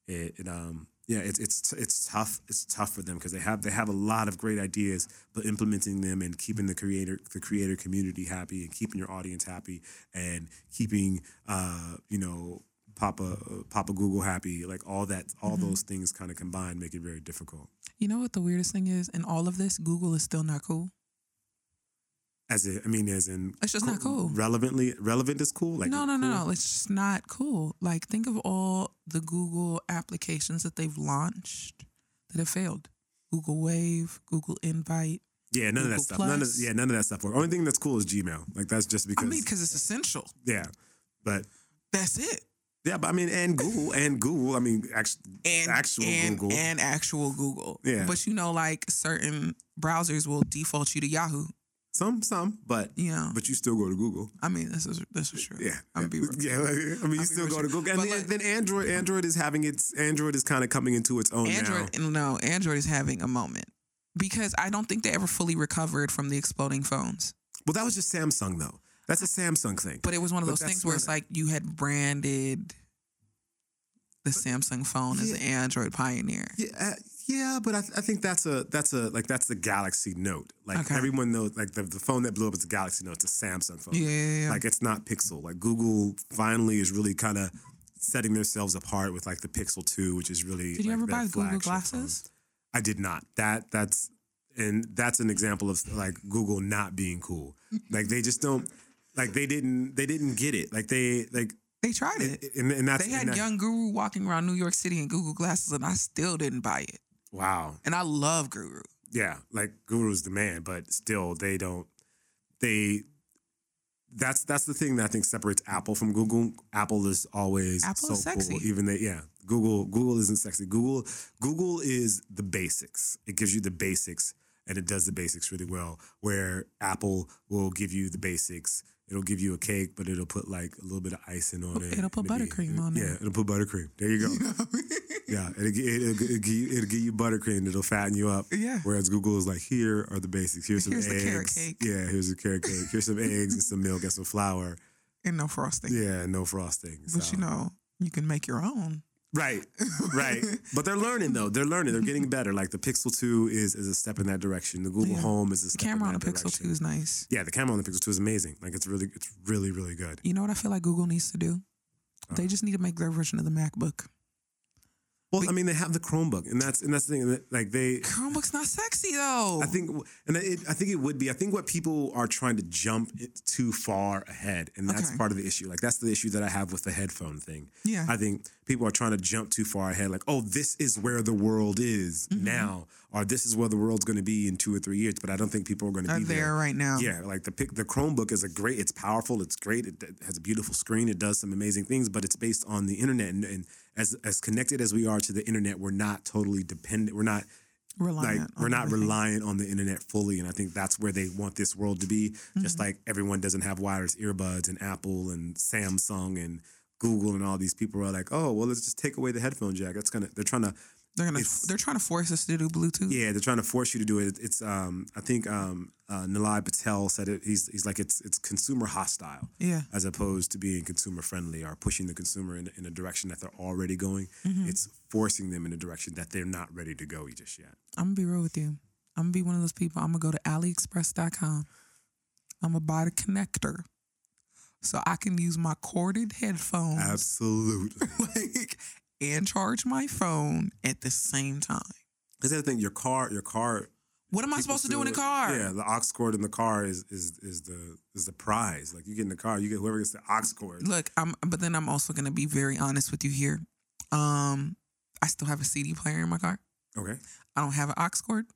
it, it um yeah it's it's it's tough it's tough for them because they have they have a lot of great ideas but implementing them and keeping the creator the creator community happy and keeping your audience happy and keeping uh you know papa papa google happy like all that all Mm-hmm. those things kind of combined make it very difficult You know what the weirdest thing is? In all of this, Google is still not cool. As it i mean as in It's just not cool. relevantly relevant is cool like no, no, no, cool? no. It's just not cool. Like, think of all the Google applications that they've launched that have failed. Google Wave, Google Invite. yeah none of that Google stuff none of yeah none of that stuff works. only thing that's cool is gmail like that's just because. I mean, because it's essential. yeah but That's it. Yeah, but I mean, and Google, and Google. I mean, actually, And actual and, Google. and actual Google. Yeah. But you know, like certain browsers will default you to Yahoo. Some, some, but You know. but you still go to Google. I mean, this is this is true. Yeah, I'm be real. yeah. like, I mean, you still go to Google, and then, like- then Android. Android is having its. Android is kind of coming into its own now. Android, no, Android is having a moment because I don't think they ever fully recovered from the exploding phones. Well, that was just Samsung though. That's a Samsung thing. But it was one of those things where it's like you had branded the Samsung phone as an Android pioneer. Yeah, uh, yeah, but I, I think that's a that's a like that's the Galaxy Note. Like Okay. everyone knows, like the, the phone that blew up is a Galaxy Note. It's a Samsung phone. Yeah, yeah, yeah. Like it's not Pixel. Like Google finally is really kind of setting themselves apart with like the Pixel Two, which is really. Did you ever buy Google glasses? phone. I did not. That that's and that's an example of like Google not being cool. like they just don't. Like they didn't. They didn't get it. Like they like. They tried it. And, and that's They had that- young Guru walking around New York City in Google glasses, and I still didn't buy it. Wow. And I love Guru. yeah, like Guru's the man, but still they don't they that's that's the thing that I think separates Apple from Google. Apple is always Apple so is sexy. cool. Even they yeah. Google Google isn't sexy. Google Google is the basics. It gives you the basics and it does the basics really well. Where Apple will give you the basics. It'll give you a cake, but it'll put like a little bit of icing on it. It'll put buttercream on it. yeah, it'll put buttercream. There you go. Yeah, it'll, it'll, it'll, give you, it'll give you buttercream. It'll fatten you up. Yeah. Whereas Google is like, here are the basics. Here's some Here's eggs. carrot cake. Yeah, here's a carrot cake. Here's some eggs and some milk and some flour. And no frosting. Yeah, no frosting. But so- you know, you can make your own. right, right. But they're learning though. They're learning. They're getting better. Like the Pixel Two is is a step in that direction. The Google Yeah. Home is a step in The camera in on the that Pixel 2 is nice. Yeah, the camera on the Pixel Two is amazing. Like it's really, it's really, really good. You know what I feel like Google needs to do? Uh. They just need to make their version of the MacBook. Well, I mean, they have the Chromebook, and that's and that's the thing. that, Like they, Chromebook's not sexy though. I think, and it, I think it would be. I think what people are trying to jump it too far ahead, and that's Okay. part of the issue. Like that's the issue that I have with the headphone thing. Yeah. I think people are trying to jump too far ahead. Like, oh, this is where the world is Mm-hmm. now, or this is where the world's going to be in two or three years. But I don't think people are going to be there right now. Yeah, like the the Chromebook is a great. It's powerful. It's great. It, it has a beautiful screen. It does some amazing things. But it's based on the internet, and, and as as connected as we are to the internet, we're not totally dependent. We're not Reliant like on we're not reliant on the internet fully and i think that's where they want this world to be Mm-hmm. just like everyone doesn't have wireless earbuds and apple and samsung and google and all these people are like oh well let's just take away the headphone jack that's gonna they're trying to They're gonna. It's- They're trying to force us to do Bluetooth. Yeah, they're trying to force you to do it. It's um, I think um, uh, Nilay Patel said it. He's he's like it's it's consumer hostile Yeah. as opposed to being consumer friendly or pushing the consumer in, in a direction that they're already going. Mm-hmm. It's forcing them in a direction that they're not ready to go just yet. I'm gonna be real with you. I'm gonna be one of those people. I'm gonna go to AliExpress.com. I'm gonna buy the connector so I can use my corded headphones, Absolutely. like, and charge my phone at the same time. Because the other thing, your car, your car. What am I supposed to do in the car? Yeah, the aux cord in the car is is is the is the prize. Like you get in the car, you get whoever gets the aux cord. Look, I'm but then I'm also gonna be very honest with you here. Um, I still have a CD player in my car. Okay. I don't have an aux cord.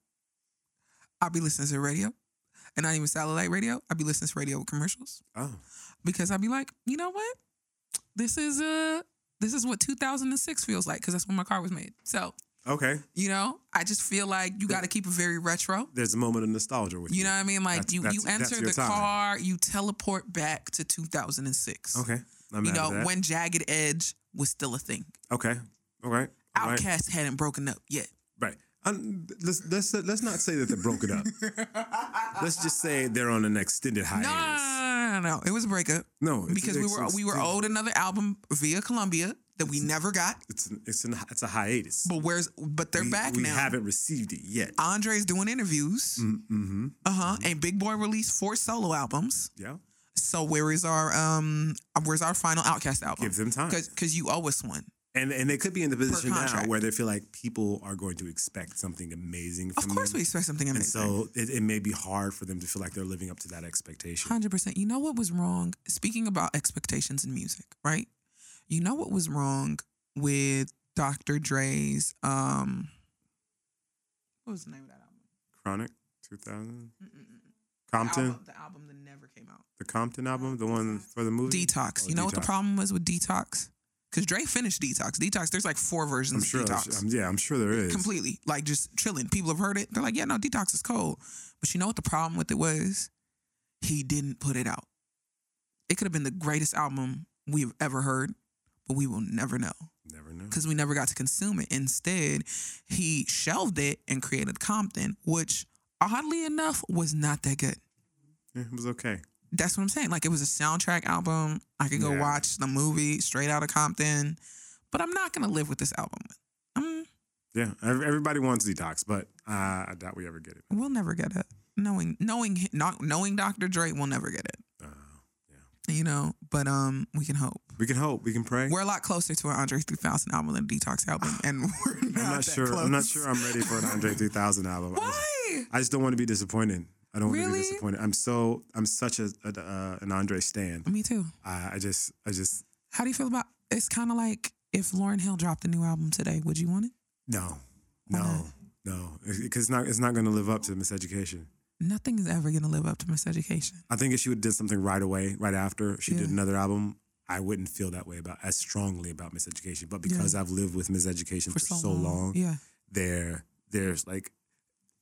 I'll be listening to radio. And not even satellite radio. I'll be listening to radio with commercials. Oh. Because I'll be like, you know what? This is uh this is what 2006 feels like, because that's when my car was made. So, Okay. you know, I just feel like you gotta keep it very retro. There's a moment of nostalgia with you. You know what I mean? Like That's- you that's- you enter the time. car, you teleport back to 2006. Okay. I'm You know, when Jagged Edge was still a thing. Okay. All right. All right. OutKast hadn't broken up yet. Right. Let's let's let's not say that they're broken up. let's just say they're on an extended hiatus. no, no, no, no. It was a breakup. No, it's- because we were we were owed another album via Columbia that we never got. It's an, it's an, it's a hiatus. But where's but they're we, back we now. We haven't received it yet. Andre's doing interviews. Mm-hmm. Uh huh. And Big Boi released four solo albums. Yeah. So where is our um where's our final OutKast album? Give them time. Because because you owe us one. And and they could be in the position now where they feel like people are going to expect something amazing From Of course them. we expect something and amazing. so it, it may be hard for them to feel like they're living up to that expectation. Hundred percent. You know what was wrong? Speaking about expectations in music, right? You know what was wrong with Dr. Dre's um what was the name of that album? Chronic 2000. Mm, mm, mm, the Compton, album, the album that never came out. the Compton album, the one for the movie. Detox. Oh, you know what the problem was with Detox? Because Dre finished Detox. Detox, there's like four versions I'm of sure. Detox. there's- um, yeah, I'm sure there is. completely like just chilling. People have heard it. They're like, yeah, no, detox is cold. But you know what the problem with it was? He didn't put it out. It could have been the greatest album we've ever heard, but we will never know Never know. because we never got to consume it. Instead, he shelved it and created Compton, which oddly enough was not that good. It was okay. That's what I'm saying. Like it was a soundtrack album. I could go Yeah. watch the movie straight out of Compton, but I'm not gonna live with this album. Yeah, everybody wants detox, but uh, I doubt we ever get it. We'll never get it. Knowing knowing not knowing Dr. Dre, we'll never get it. Uh, You know, but um, we can hope. we can hope. We can pray. We're a lot closer to an Andre 3000 album than a Detox album, and we're not, I'm not sure. Close. I'm not sure. I'm ready for an Andre 3000 album. I just- Why? I just don't want to be disappointed. I don't want to be disappointed. I'm so. I'm such a, a uh, an Andre stan. Me too. I, I just. I just. How do you feel about? It's kind of like if Lauryn Hill dropped a new album today, would you want it? No. Why No. not? No. Because it's not. It's not going to live up to Miseducation. Nothing is ever gonna live up to Miseducation. I think if she would have did something right away, right after she did another album, I wouldn't feel that way about as strongly about Miseducation. But because I've lived with Miseducation for, so, long, Yeah. there there's like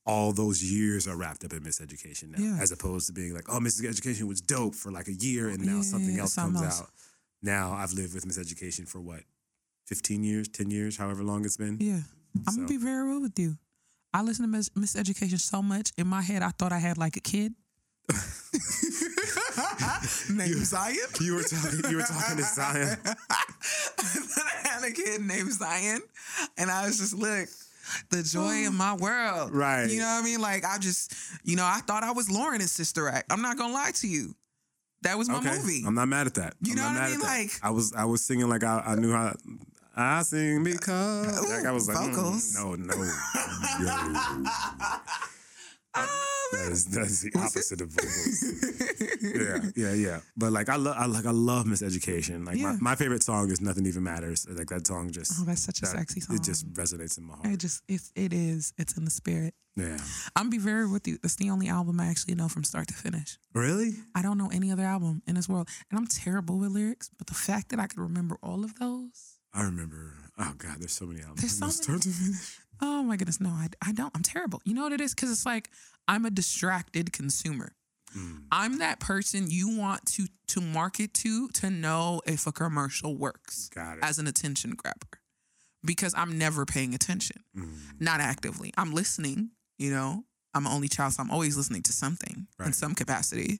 all those years are wrapped up in miseducation now, Yeah. as opposed to being like, oh, miseducation was dope for like a year and now Yeah, something else something comes else. out. Now I've lived with miseducation for what, 15 years, 10 years, however long it's been. Yeah. I'm gonna be very real with you. I listen to Miss Miseducation so much in my head. I thought I had like a kid. named Zion. You were talking, you were talking to Zion. I had a kid named Zion, and I was just look the joy in my world. Right. You know what I mean? Like I just, you know, I thought I was Lauryn in Sister Act. I'm not gonna lie to you. That was my Okay, movie. I'm not mad at that. You I'm know what I mad mean? at. Like- I was, I was singing like I, I knew how. I sing because like I was like mm, vocals. no, no, no. That is that's the opposite of vocals. yeah, yeah, yeah. But like I love, I like, I love Miseducation. Like Yeah. my, my favorite song is "Nothing Even Matters." Like that song just. Oh, that's such a sexy song. It just resonates in my heart. It just it's it is. It's in the spirit. yeah. I'm gonna be very with you. That's the only album I actually know from start to finish. Really? I don't know any other album in this world. And I'm terrible with lyrics, but the fact that I could remember all of those. I remember. Oh God, there's so many albums. There's from so start to finish. Oh my goodness, no, I, I don't. I'm terrible. You know what it is? Because it's like I'm a distracted consumer. Mm. I'm that person you want to to market to to know if a commercial works Got it. as an attention grabber. because I'm never paying attention, Mm. not actively. I'm listening. You know, I'm an only child, so I'm always listening to something in some capacity.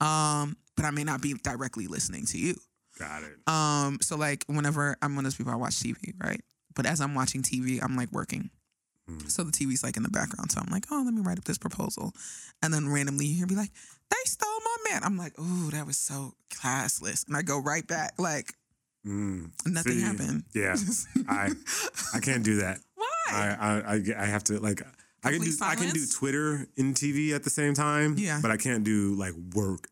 Um, but I may not be directly listening to you. Got it. Um, so like whenever I'm one of those people I watch TV, right? But as I'm watching TV, I'm like working. Mm. So the TV's like in the background. So I'm like, oh, let me write up this proposal. And then randomly you hear me like, they stole my man. I'm like, ooh, that was so classless. And I go right back, like Mm. nothing See, happened. Yeah, I I can't do that. Why? I I I, have to like I can do Complete I can do? Twitter and TV at the same time. Yeah. but I can't do like work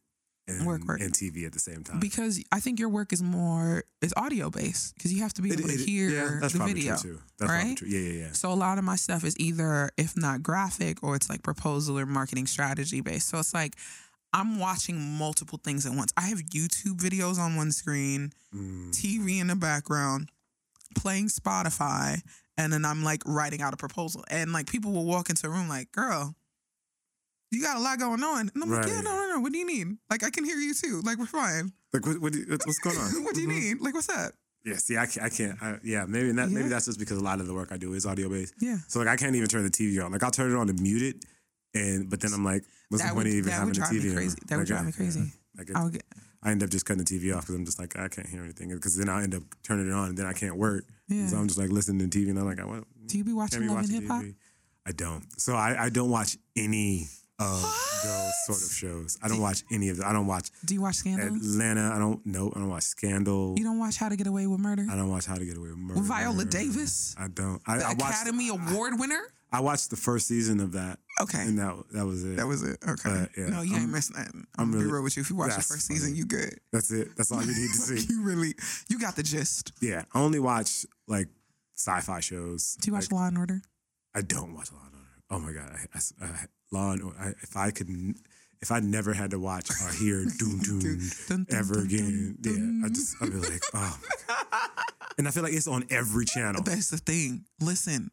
and Work, work. and TV at the same time. because I think your work is more is audio based because you have to be It- able to it- hear yeah, that's the probably video. true too. That's right? true. Yeah, yeah, yeah. So a lot of my stuff is either, if not graphic, or it's like proposal or marketing strategy based. So it's like I'm watching multiple things at once. I have YouTube videos on one screen, Mm. TV in the background, playing Spotify, and then I'm like writing out a proposal. And like people will walk into a room like, girl, you got a lot going on. And I'm like, yeah, no, no, no. What do you need? Like I can hear you too. Like we're fine. Like what, what do you- what's going on? what do you Mhm. need? Like what's up? Yeah, see, I can't. I can't I, yeah, maybe that, maybe that's just because a lot of the work I do is audio based. Yeah. So like I can't even turn the TV on. Like I'll turn it on to mute it, and but then I'm like, what's That the point would- of even having the TV on? crazy. That would drive I- me crazy. yeah. Like it- I get I end up just cutting the TV off because I'm just like I can't hear anything because then I end up turning it on and then I can't work. yeah. So I'm just like listening to TV and I'm like, I what? do you be watching be and watching Hip Hop? I don't. So I, I don't watch any of those sort of shows. I don't watch any of them. I don't watch Do you watch Scandal? Atlanta. I don't know. I don't watch Scandal. You don't watch How to Get Away with Murder? I don't watch How to Get Away with Murder. With Viola Davis, I don't. I, the I watched. Academy Award winner. I watched the first season of that, Okay, and that that was it. that was it. Okay, Uh, yeah, no, you ain't I'm- missing nothing. I'm I'm, gonna really- be real with you. If you watch the first funny. season, you good. That's it. That's all you need to see. you really, you got the gist. Yeah, I only watch like sci-fi shows. Do you watch Like, Law and Order? I don't watch Law and Order. Oh my god, I, I, I, Law and Order. If I could, if I never had to watch or hear Doom Doom ever again, yeah, I just I'd be like, oh. And I feel like it's on every channel. That's the thing. Listen,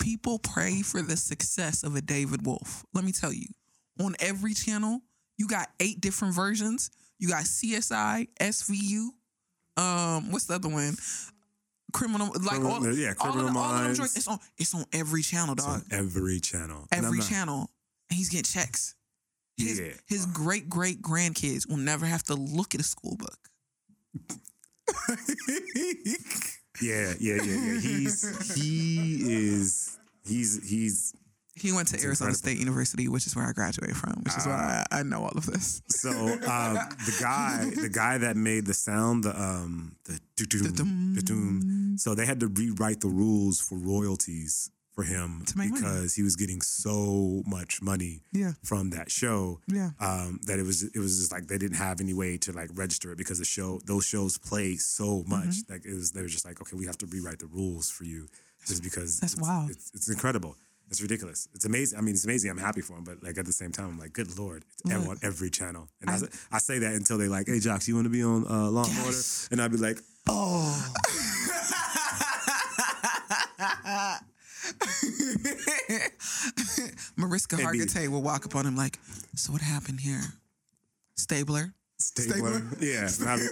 people pray for the success of a David Wolf. Let me tell you, on every channel, you got eight different versions. You got CSI, SVU. Um, what's the other one? Criminal, like Criminal- all, yeah, all, of, Criminal the- all of them joints. It's on. It's on every channel, It's dog. on every channel. Every channel, and he's getting checks. His, Yeah. his great great grandkids will never have to look at a school book. Yeah, yeah, yeah, yeah. He's he is he's he's He went to Arizona incredible. State University, which is where I graduated from, which is why I, I know all of this. so um, the guy the guy that made the sound the um the Da-dum. doo-doom. so they had to rewrite the rules for royalties for him make money. because he was getting so much money Yeah, from that show yeah. um, that it was it was just like they didn't have any way to like register it because the show those shows play so much Mm-hmm. like it was they were just like okay we have to rewrite the rules for you just because That's it's, wild. it's, it's incredible it's ridiculous it's amazing I mean it's amazing I'm happy for him but like at the same time I'm like good lord it's Look. on every channel and I, I- say- I say that until they like hey Jacques you want to be on uh, Law and Order and I'd be like oh Mariska It'd Hargitay will walk up on him like, "So what happened here, Stabler?" Stapler yeah and I'd be,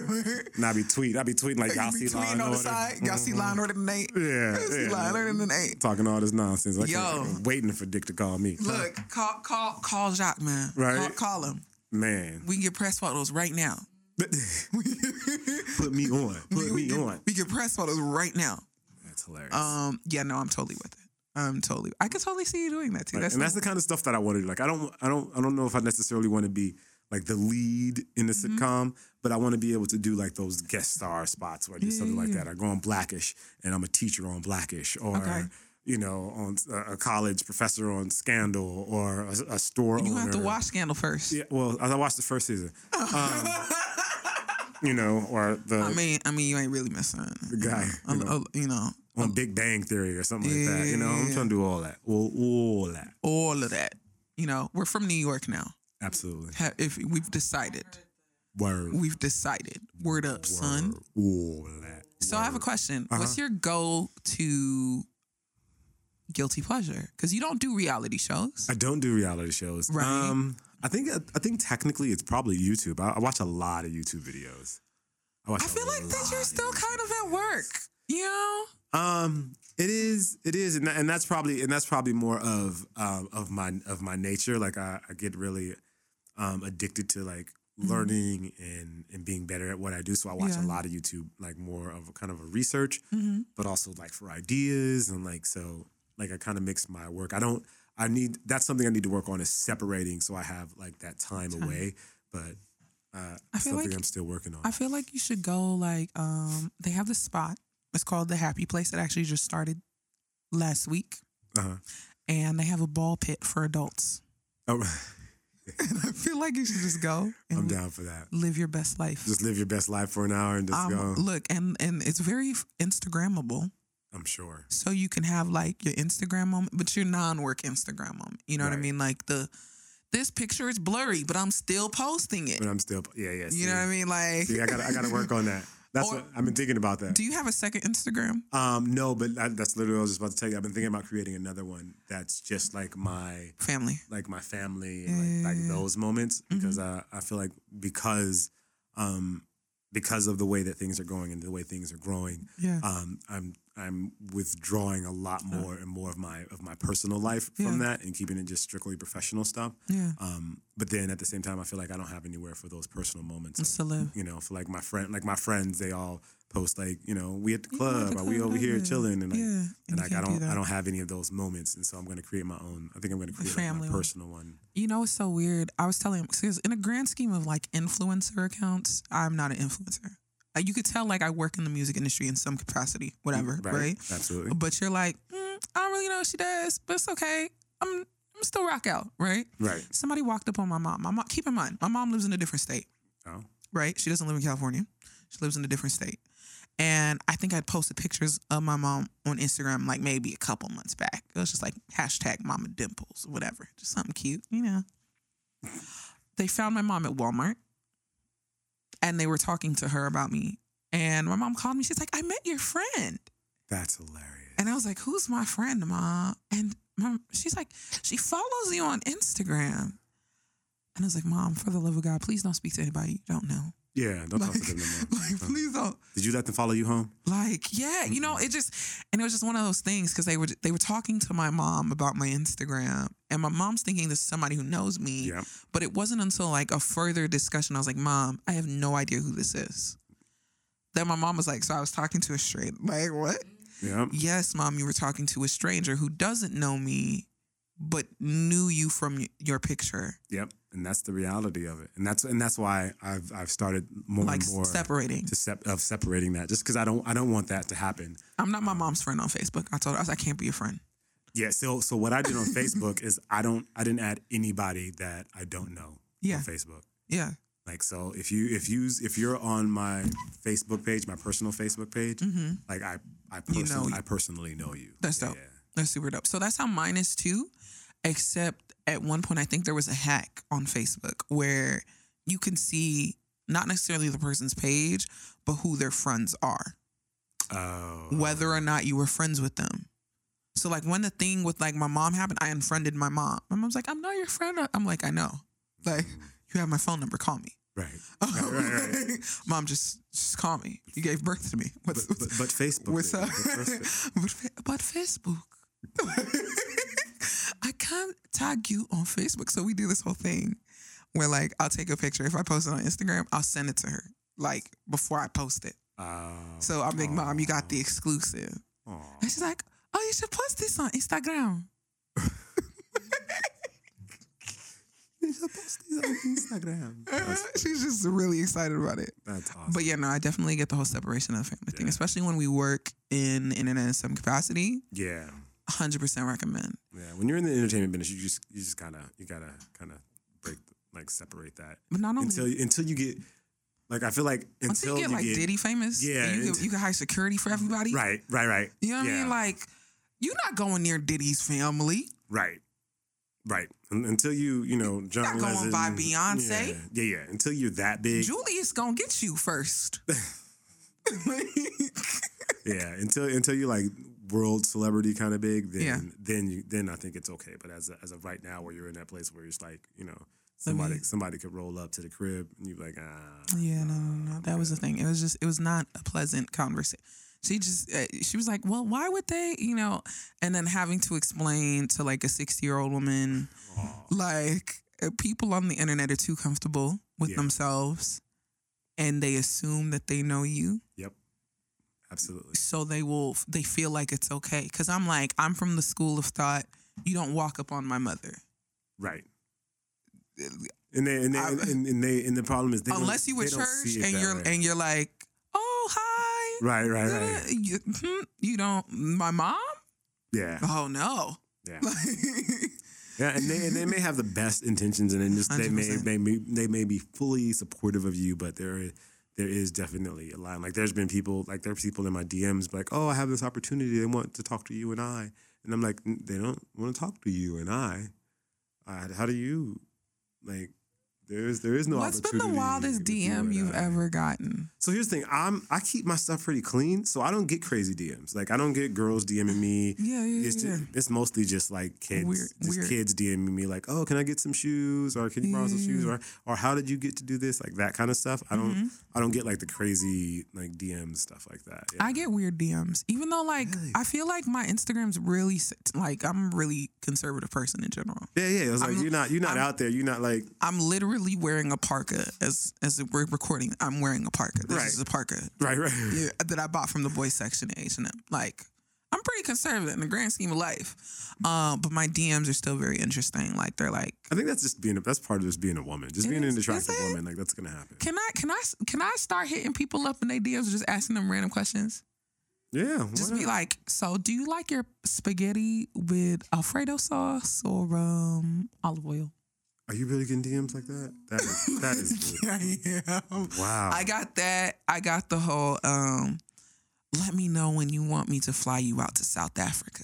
and I'd be tweet I'd be tweeting like y'all see Law and Order side. Y'all see Law and Order tonight. yeah, See yeah. Law and Order tonight. talking all this nonsense. I Yo. waiting for Dick to call me. Look, call call call Jacques, man. Right. Call, call him. man, We can get press photos right now. put me on. Put me get, on. We get press photos right now. That's hilarious. Um, yeah, no, I'm totally with it. I'm totally. I could totally see you doing that too. Like, that's and that's the kind of stuff that I want to do. Like, I don't, I don't, I don't know if I necessarily want to be like the lead in the Mm-hmm. sitcom, but I want to be able to do like those guest star spots where I do Yeah, something yeah, like yeah. that. I go on Blackish, and I'm a teacher on Blackish, or Okay. you know, on a college professor on Scandal, or a, a store on you owner. have to watch Scandal first. Yeah, well, I watched the first season. Um, you know, or the I mean, I mean, you ain't really missing. The guy, you know, you know on Big Bang Theory or something like that. You know, I'm trying to do all that. All, all that. all of that. You know, we're from New York now. Absolutely. If we've decided, Word. we've decided. Word up, son. All that. So I have a question. Uh-huh. What's your go to guilty pleasure? Because you don't do reality shows. I don't do reality shows. Right. Um, I think I think technically it's probably YouTube. I, I watch a lot of YouTube videos. I. I feel like that you're still kind of at work. You know? Um, it is, it is, and, that, and that's probably and that's probably more of um, of my of my nature. Like I, I get really um, addicted to like learning and and being better at what I do. So I watch Yeah. a lot of YouTube, like more of a kind of a research, Mm-hmm. but also like for ideas and like so like I kind of mix my work. I don't. I need that's something I need to work on is separating so I have like that time, away. But uh, I feel something like- I'm still working on. I feel like you should go like um they have the spot. It's called the Happy Place. It actually just started last week. uh-huh. And they have a ball pit for adults. oh, And I feel like you should just go and I'm down for that. live your best life. Just live your best life for an hour and just Um, go. look, and and it's very Instagrammable. I'm sure. So you can have like your Instagram moment, but your non-work Instagram moment. You know what I mean? Like the this picture is blurry, but I'm still posting it. But I'm still, yeah, yeah. You know what I mean? Like, See, I got, I got to work on that. That's Or- what I've been thinking about that. do you have a second Instagram? Um, no, but I, that's literally what I was just about to tell you. I've been thinking about creating another one that's just like my, Family. like my family and like, like those moments because I, I feel like because, um, because of the way that things are going and the way things are growing, Yeah. um, I'm I'm withdrawing a lot more and more of my of my personal life Yeah. from that and keeping it just strictly professional stuff. Yeah. Um, but then at the same time, I feel like I don't have anywhere for those personal moments. Just like, to live. you know, for like my friend, like my friends, they all post like, you know, we at the Yeah, club, at the or we over here yeah. chilling, and like, Yeah, and and like I can't do don't, I don't have any of those moments, and so I'm going to create my own. I think I'm going to create like, my personal one. You know, it's so weird. I was telling him because in a grand scheme of like influencer accounts, I'm not an influencer. Like you could tell, like I work in the music industry in some capacity, whatever, right? Absolutely. But you're like, mm, I don't really know what she does, but it's okay. I'm, I'm still rock out, right? Right. Somebody walked up on my mom. My mom. Keep in mind, my mom lives in a different state, Oh. right? She doesn't live in California. She lives in a different state. And I think I'd posted pictures of my mom on Instagram like maybe a couple months back. It was just like hashtag mama dimples, whatever. Just something cute, you know. They found my mom at Walmart and they were talking to her about me. And my mom called me. She's like, I met your friend. That's hilarious. And I was like, Who's my friend, mom? And mom, she's like, She follows you on Instagram. And I was like, Mom, for the love of God, please don't speak to anybody you don't know. Yeah. Don't Like, talk to them no more. like please don't. Did you let them follow you home? Like, yeah, you know, it just and it was just one of those things because they were they were talking to my mom about my Instagram, and my mom's thinking this is somebody who knows me. Yeah. But it wasn't until like a further discussion I was like, Mom, I have no idea who this is. Then my mom was like, So I was talking to a stranger. Like, what? Yeah. Yes, mom, you were talking to a stranger who doesn't know me, but knew you from your picture. Yep. And that's the reality of it. And that's and that's why I've I've started more Like and more separating. to sep- of separating that just because I don't I don't want that to happen. I'm not my mom's friend on Facebook. I told her I, was, I can't be a friend. Yeah. So so what I did on Facebook is I don't I didn't add anybody that I don't know Yeah. on Facebook. Yeah. Like so if you if you if you're on my Facebook page, my personal Facebook page, like I I Mm-hmm. You personally know- I personally know you. That's Yeah, dope. yeah. That's super dope. So that's how mine is too. Except at one point, I think there was a hack on Facebook where you can see not necessarily the person's page, but who their friends are, Oh. whether or not you were friends with them. So like when the thing with like my mom happened, I unfriended my mom. My mom's like, "I'm not your friend." I'm like, "I know." Like, mm. you have my phone number. Call me. right. Right, right, right. Mom, just just call me. You gave birth to me. But, What's, but, but Facebook. What's up? But but, but Facebook. I can't tag you on Facebook. So we do this whole thing where like I'll take a picture. If I post it on Instagram, I'll send it to her. Like before I post it. Oh. So I'm like, Mom, you got the oh. exclusive. Aw. And she's like, Oh, you should post this on Instagram. You should post these on Instagram. She's just really excited about it. that's awesome. But yeah, no, I definitely get the whole separation of the family thing, especially when we work in internet in some capacity. yeah. 100% recommend. Yeah. When you're in the entertainment business, you just you just kind of you gotta kind of break like separate that But not only until until you get like I feel like Until until you get like Diddy famous, Yeah, you, can, you can hire security for everybody. right right right You know what I mean? Like, you're not going near Diddy's family. right right until you you know John not going by Beyonce. yeah, yeah yeah until you're that big Julius gonna get you first. yeah until until you're like world celebrity kind of big then Yeah. then you then I think it's okay but as a, as of right now where you're in that place where it's like you know somebody me- somebody could roll up to the crib and you're like ah yeah, no, no, no. That was the thing. It was just, it was not a pleasant conversation. She just uh, she was like, well, why would they, you know? And then having to explain to like a sixty year old woman, like uh, people on the internet are too comfortable with Yeah. themselves, and they assume that they know you, Yep. Absolutely. so they will they feel like it's okay. Because I'm like, I'm from the school of thought. You don't walk up on my mother Right. And they and they, I- and, and they and the problem is they unless you were church and you're way. and you're like, oh hi, right, right, right. You, hmm, you don't, my mom? Yeah, Oh no. yeah, yeah. And they and they may have the best intentions, and then just they may 100%. they may they may be fully supportive of you, but there there is definitely a line. Like there's been people like there's people in my DMs like, oh, I have this opportunity. They want to talk to you and I, and I'm like, they don't want to talk to you and I. Uh, how do you like? There's there is no. What's been the wildest DM you've I. ever gotten? So here's the thing. I'm I keep my stuff pretty clean, so I don't get crazy DMs. Like I don't get girls DMing me. Yeah, yeah, It's yeah. it's mostly just like kids, Weird- just weird. kids DMing me like, oh, can I get some shoes or can you borrow some shoes or or how did you get to do this like that kind of stuff. I don't Mhm. I don't get like the crazy like DMs stuff like that. Yeah. I get weird DMs, even though like Really? I feel like my Instagram's really like I'm a really conservative person in general. yeah, yeah. It was like I'm- you're not you're not I'm- out there. You're not like I'm literally wearing a parka as as we're recording. I'm wearing a parka. This Right. is a parka right, right. yeah, that I bought from the boys section at H and M. Like I'm pretty conservative in the grand scheme of life, um, but my DMs are still very interesting. Like they're like, I think that's just being a, that's part of just being a woman. Just being an attractive woman, like that's gonna happen. can I can I can I start hitting people up in their DMs, or just asking them random questions? Yeah. Just be not? like, so do you like your spaghetti with Alfredo sauce or um olive oil? Are you really getting DMs like that? That is that is good. I am. wow. I got that. I got the whole um let me know when you want me to fly you out to South Africa.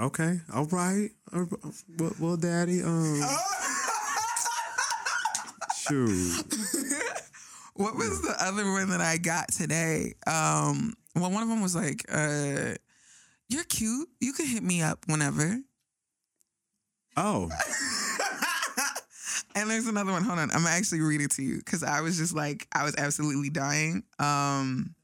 Okay. All right. All right. Well, well, daddy. Um. Shoot. What was the other one that I got today? Um well one of them was like, uh, you're cute. You can hit me up whenever. Oh. And there's another one. Hold on. I'm actually reading to you because I was just like, I was absolutely dying. Um,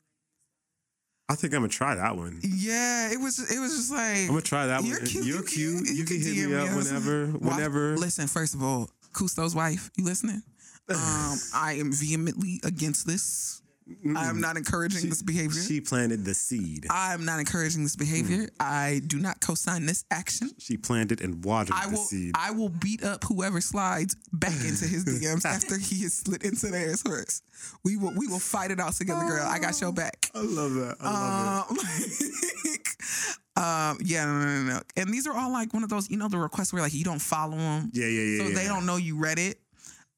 I think I'm gonna try that one. yeah, it was. It was just like I'm gonna try that You're one. cute, You're cute. You, you can, hit DM me up or whenever. Whenever. Listen, first of all, Cousteau's wife, you listening? Um, I am vehemently against this. I'm not encouraging this behavior. She planted the seed. I'm not encouraging this behavior. I do not co-sign this action. She planted and watered I the seed. I will beat up whoever slides back into his DMs after he has slid into theirs first. We will. We will fight it out together, girl. I got your back. I love that. I love Um, like, um, yeah, no, no, no, no. And these are all like one of those, you know, the requests where like you don't follow them. Yeah, yeah, yeah. so yeah. they don't know you read it.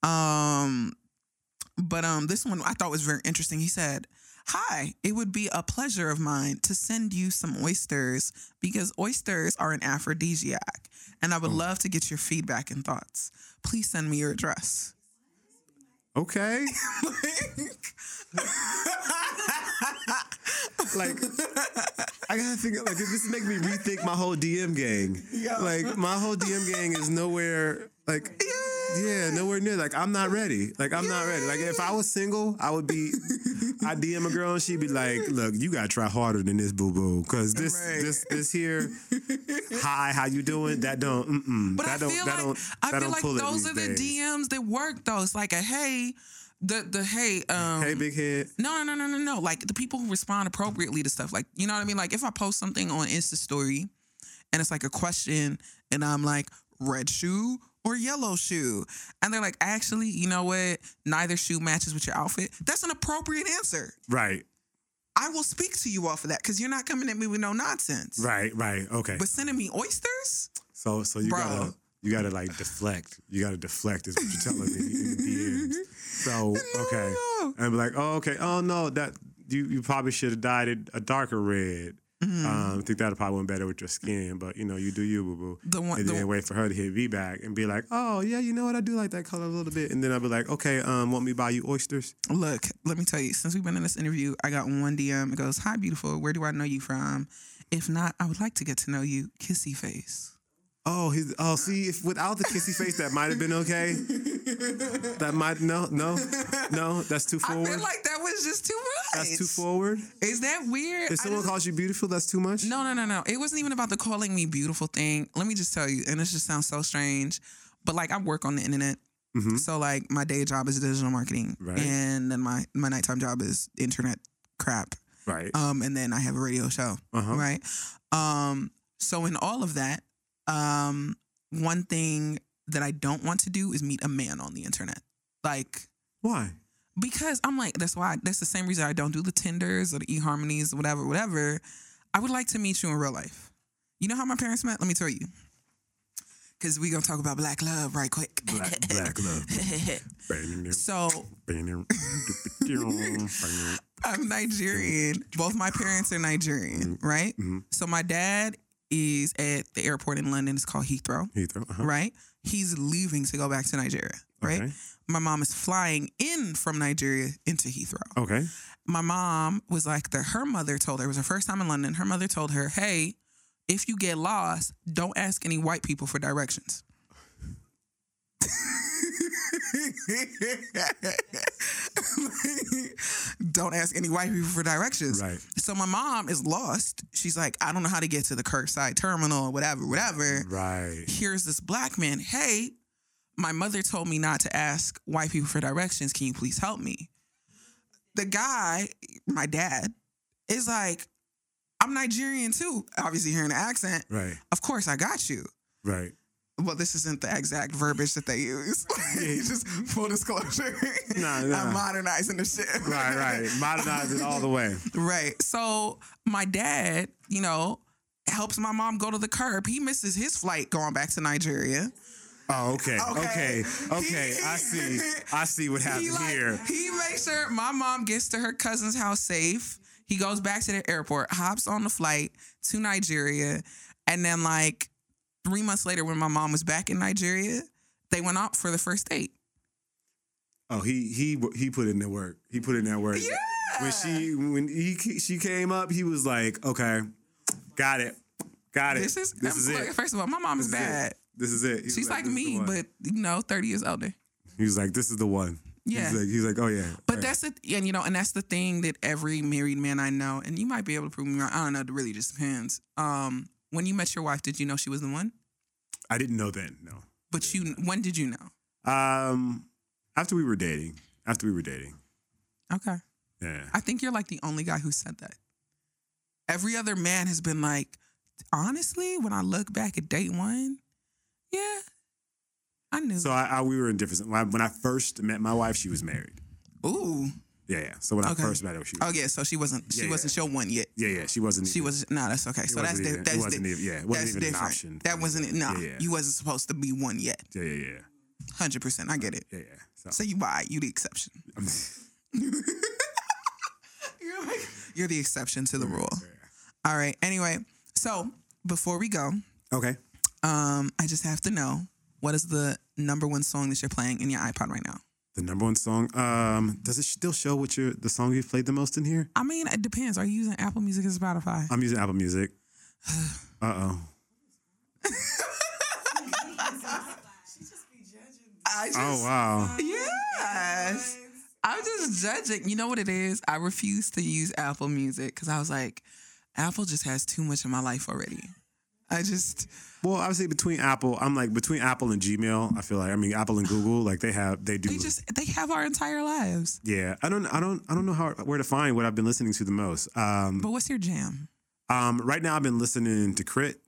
Um, but um, this one I thought was very interesting. He said, "Hi, it would be a pleasure of mine to send you some oysters because oysters are an aphrodisiac, and I would Oh. love to get your feedback and thoughts. Please send me your address." Okay. like I gotta think like this is making me rethink my whole DM gang. Yeah. Like my whole DM gang is nowhere like yeah, nowhere near. Like I'm not ready. Like I'm not ready. Like if I was single, I would be I DM a girl and she'd be like, "Look, you gotta try harder than this, boo boo, cause this Right. this this here, hi, how you doing? That don't, mm-mm, But that I don't, feel that like don't, I that feel don't like those are the days. DMs that work though. It's like a hey, the the hey, um Hey, big head. No, no, no, no, no, no. Like the people who respond appropriately to stuff. Like, you know what I mean? Like if I post something on Insta story and it's like a question and I'm like, red shoe or yellow shoe. And they're like, actually, you know what? Neither shoe matches with your outfit. That's an appropriate answer. Right, I will speak to you off of that because you're not coming at me with no nonsense. right, right. Okay. But sending me oysters? So so you Bro. gotta you gotta like deflect. You gotta deflect is what you're telling me in the DMs. So okay. No. And be like, oh okay, oh no, that you you probably should have dyed it a darker red. Mhm. Um, I think that'd probably went better with your skin, but you know, you do you, boo boo. the one, And the, then wait for her to hit me back and be like, oh yeah, you know what, I do like that color a little bit. And then I'll be like, okay, um, want me to buy you oysters? Look, let me tell you, since we've been in this interview, I got one DM. It goes, Hi, beautiful. Where do I know you from? If not, I would like to get to know you. Kissy face. Oh, he's oh see if without the kissy face that might have been okay. that might no no no that's too forward. I feel like that was just too much. that's too forward. Is that weird? If someone just- calls you beautiful, that's too much. No, no, no, no. It wasn't even about the calling me beautiful thing. Let me just tell you, and this just sounds so strange, but like I work on the internet. Mhm. So like my day job is digital marketing, Right. and then my my nighttime job is internet crap. Right. Um, and then I have a radio show, Uh-huh. right? Um, so in all of that, um, one thing that I don't want to do is meet a man on the internet, like Why? because I'm like, that's why that's the same reason I don't do the Tinders or the eHarmonies, whatever, whatever. I would like to meet you in real life. You know how my parents met? Let me tell you. Cause we're gonna talk about black love right quick. Black, black love. so I'm Nigerian. Both my parents are Nigerian, right? Mhm. So my dad is at the airport in London. It's called Heathrow, Heathrow. Uh-huh. right? He's leaving to go back to Nigeria, right? Okay. My mom is flying in from Nigeria into Heathrow. Okay. my mom was like that her mother told her it was her first time in london her mother told her hey if you get lost don't ask any white people for directions don't ask any white people for directions Right. so my mom is lost she's like i don't know how to get to the kirkside terminal or whatever whatever Right. here's this black man. Hey, my mother told me not to ask white people for directions. Can you please help me? The guy, my dad, is like, I'm Nigerian too. Obviously, hearing the accent. Right. Of course, I got you. Right. Well, this isn't the exact verbiage that they use. Just full disclosure. Nah, nah. I'm modernizing the shit. Right. Right. Modernizing all the way. Right. So my dad, you know, helps my mom go to the curb. He misses his flight going back to Nigeria. Oh, okay. Okay. Okay. Okay. I see. I see what happened he like, here. He makes sure my mom gets to her cousin's house safe. He goes back to the airport, hops on the flight to Nigeria, and then like three months later, when my mom was back in Nigeria, they went out for the first date. Oh, he he he put in that work. He put in that work. Yeah. When she when he she came up, he was like, "Okay, got it, got it. This is this is look, it. First of all, my mom is This is it. bad. This is it." He She's like, "This is the me, but you know, thirty years older. he was like, "This is the one." Yeah. He's like, he's like "Oh yeah." But Right. that's the and you know, and that's the thing that every married man I know, and you might be able to prove me wrong. I don't know. It really just depends. Um, when you met your wife, did you know she was the one? I didn't know then. No. But you, when did you know? Um, after we were dating, after we were dating, Okay. yeah. I think you're like the only guy who said that. Every other man has been like, honestly, when I look back at date one, yeah, I knew. So I, I we were in different. When I, when I first met my wife, she was married. Ooh. Yeah, yeah. So when Okay. I first met her, she was. Oh yeah. So she wasn't. She Yeah, wasn't yeah. your one yet. Yeah, yeah. She wasn't. She even- was no. That's okay. It So that's even- that's wasn't even, yeah, that's wasn't even different. That wasn't no. Yeah, yeah. You wasn't supposed to be one yet. Yeah, yeah, yeah, Hundred percent. I get it. yeah, yeah. So, So you why you the exception. you're like you're the exception to the rule. All right. Anyway, so before we go, okay. um, I just have to know what is the number one song that you're playing in your iPod right now. The number one song. Um, does it still show what your the song you've played the most in here? I mean, it depends. Are you using Apple Music or Spotify? I'm using Apple Music. Uh oh. Oh wow. Yes. I'm just judging. You know what it is? I refuse to use Apple Music because I was like, Apple just has too much in my life already. I just Well, obviously between Apple, I'm like between Apple and Gmail. I feel like I mean Apple and Google, like they have they do. they just they have our entire lives. yeah, I don't I don't I don't know how where to find what I've been listening to the most. Um, But what's your jam? um, right now I've been listening to Crit.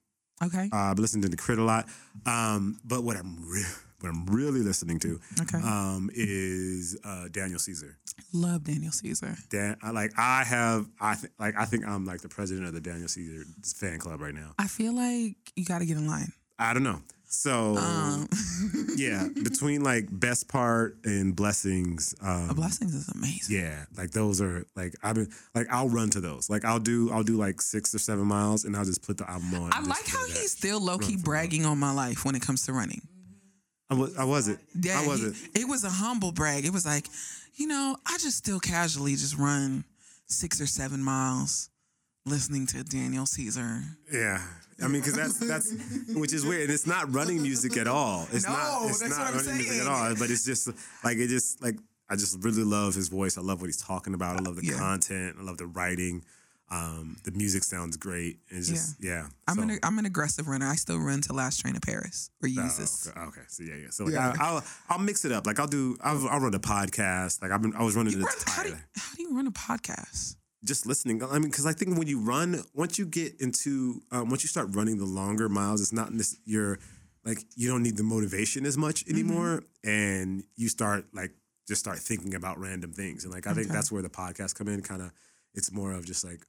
Okay. Uh, I've been listening to Crit a lot. Um, but what I'm re- what I'm really listening to Okay. um, is uh, Daniel Caesar. Love Daniel Caesar. Dan, I, like I have I think like I think I'm like the president of the Daniel Caesar fan club right now. I feel like you got to get in line. I don't know. So Um, yeah, between like best part and blessings. Um, Blessings is amazing. Yeah, like those are like I've been like I'll run to those. Like I'll do I'll do like six or seven miles and I'll just put the album on. I like how he's still low key bragging on my life when it comes to running. I was I wasn't. Yeah, I wasn't. he- it was a humble brag. It was like, you know, I just still casually just run six or seven miles. listening to Daniel Caesar. Yeah. I mean, because that's that's which is weird, and it's not running music at all. It's No, not. It's that's not what I'm running music at saying. all. But it's just like it just like I just really love his voice. I love what he's talking about. I love the Yeah. content. I love the writing. Um, the music sounds great. It's just yeah. I'm So- an I'm an aggressive runner. I still run to Last Train to Paris or Oh, uses. okay. okay, so yeah, yeah. So like, Yeah. I, I'll I'll mix it up. Like I'll do. I'll, I'll run a podcast. Like I've been. I was running You the run, how, do you, how do you run a podcast? just listening. I mean, because I think when you run, once you get into, um, once you start running the longer miles, it's not this. You're like you don't need the motivation as much anymore, and you start like just start thinking about random things. And like I think that's where the podcast come in. Kind of, it's more of just like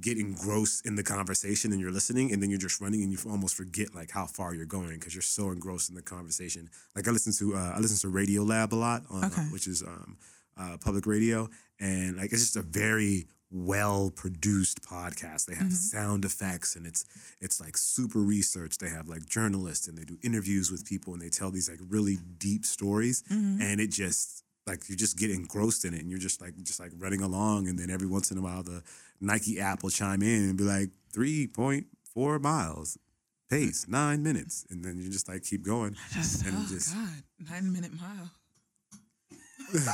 getting engrossed in the conversation and you're listening and then you're just running and you almost forget like how far you're going because you're so engrossed in the conversation. Like i listen to uh, i listen to Radiolab a lot on, Okay. which is um, uh, public radio and like it's just a very well produced podcast. They have sound effects and it's it's like super research they have like journalists and they do interviews with people and they tell these like really deep stories and it just like you just get engrossed in it and you're just like just like running along and then every once in a while the Nike app will chime in and be like 3.4 miles pace 9 minutes and then you just like keep going Just, And oh just- God, nine minute mile.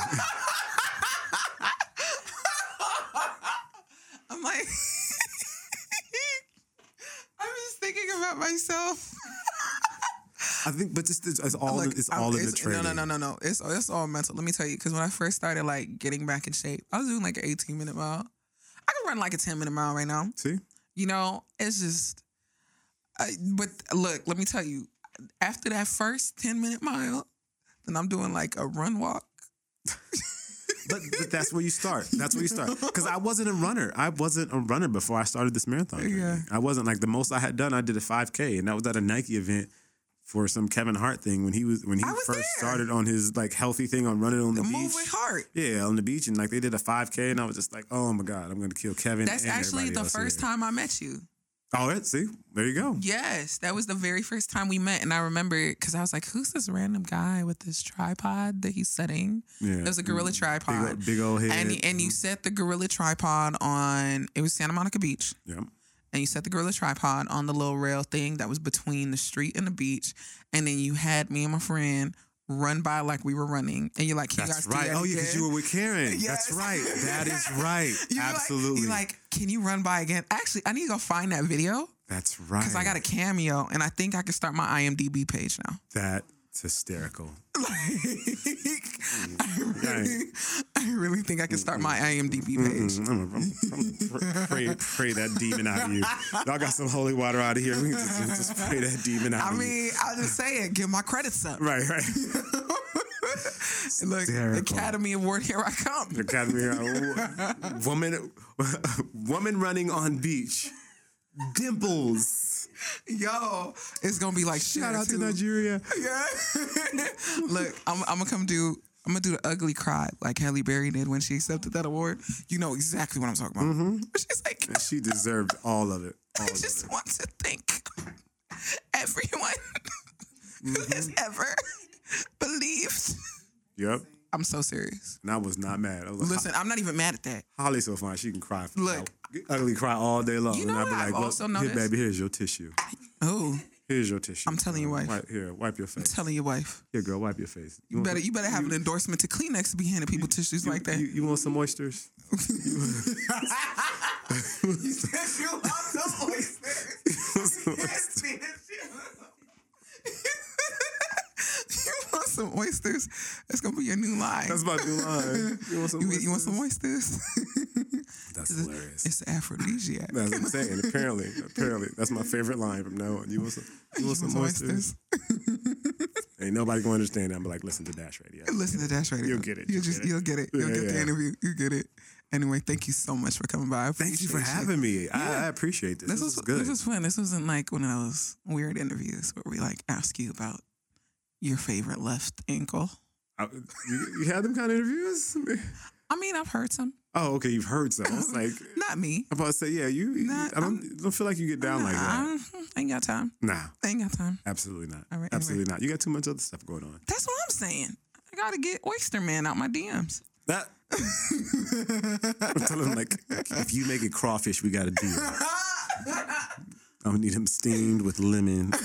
I'm like, I'm just thinking about myself. I think but just it's, it's all Look, it's I'm- all in the training No, no, no, no, no. It's it's all mental. Let me tell you, because when I first started like getting back in shape, I was doing like an 18 minute mile. I can run like a 10 minute mile right now. see You know, it's just. I, but look, let me tell you, after that first 10 minute mile, then I'm doing like a run walk. but, but that's where you start. That's where you start. Because I wasn't a runner. I wasn't a runner before I started this marathon. journey. Yeah. I wasn't like the most I had done. I did a 5K, and that was at a Nike event for some Kevin Hart thing when he was when he was first there. started on his like healthy thing on running on the, The beach. move with Hart. Yeah, on the beach, and like they did a 5K, and I was just like, oh my god, I'm gonna kill Kevin. That's actually the first here. time I met you. Oh, it, see, there you go. Yes, that was the very first time we met, and I remember because I was like, "Who's this random guy with this tripod that he's setting?" Yeah, It was a gorilla mm, big, tripod, old- big old head. and and you mm. set the gorilla tripod on. It was Santa Monica Beach, yeah. And you set the gorilla tripod on the little rail thing that was between the street and the beach, and then you had me and my friend run by like we were running, and you're like, "Can That's you guys right. that Oh yeah, because you were with Karen. Yes. That's right. That is right. You were like- Absolutely. you're like, "Can you run by again?" Actually, I need to go find that video That's right. because I got a cameo, and I think I can start my IMDb page now. That's hysterical. I really, I really think I can start my IMDb page. Mm, I'm, I'm, I'm pray, pray that demon out of you. Y'all got some holy water out of here. We just, just pray that demon out I of you. I mean, I'll just say it. Give my credits up. Right, right. Look, Hysterical. Academy Award, here I come. Academy uh, woman, woman running on beach. Dimples. Yo, it's gonna be like Shout out to. Nigeria. Yeah. Look, I'm, I'm gonna come do. I'm gonna do the ugly cry like Halle Berry did when she accepted that award. You know exactly what I'm talking about. Mm-hmm. She's like, She deserved all of it. All I of just it. want to thank everyone who has Mm-hmm. ever believed. Yep. I'm so serious. And I was not mad. I was like, Listen, I'm not even mad at that. Halle's so fine. She can cry. For Look. Ugly cry all day long. You know and I'd be I've like, well, also here, noticed? baby, here's your tissue. Oh, Here's your tissue. I'm telling you, Uh, wife. Wipe, here, wipe your face. I'm telling your wife. Here, girl, wipe your face. You want better you better have an endorsement to Kleenex to be handing people tissues like that. You, you want some oysters? you want some oysters. you want some oysters? That's gonna be your new line. That's my new line. You want some you, oysters? you want some oysters? That's hilarious. it's aphrodisiac. That's what I'm saying. Apparently, apparently, that's my favorite line from now on. You want some? You want some oysters? Ain't nobody gonna understand that. I'm like, listen to Dash Radio. Listen to Dash Radio. You'll get it. You'll You'll just get it. you'll get it. You'll Yeah, get the yeah. interview. You get it. Anyway, thank you so much for coming by. Thank you for having me. I, I appreciate this. This, This, was is good. This was fun. This wasn't like one of those weird interviews where we like ask you about your favorite left ankle. I- you, you had them kind of interviews? I mean, I've heard some. Oh, okay. You've heard some. It's like Not me. I'm about to say, yeah. You. Nah, I don't. don't feel like you get down like that. I ain't got time. Nah, I ain't got time. absolutely not. Right, absolutely not. You got too much other stuff going on. That's what I'm saying. I gotta get Oyster Man out my DMs. That I'm telling him like, if you make it crawfish, we got a deal. I'm gonna need him steamed with lemon.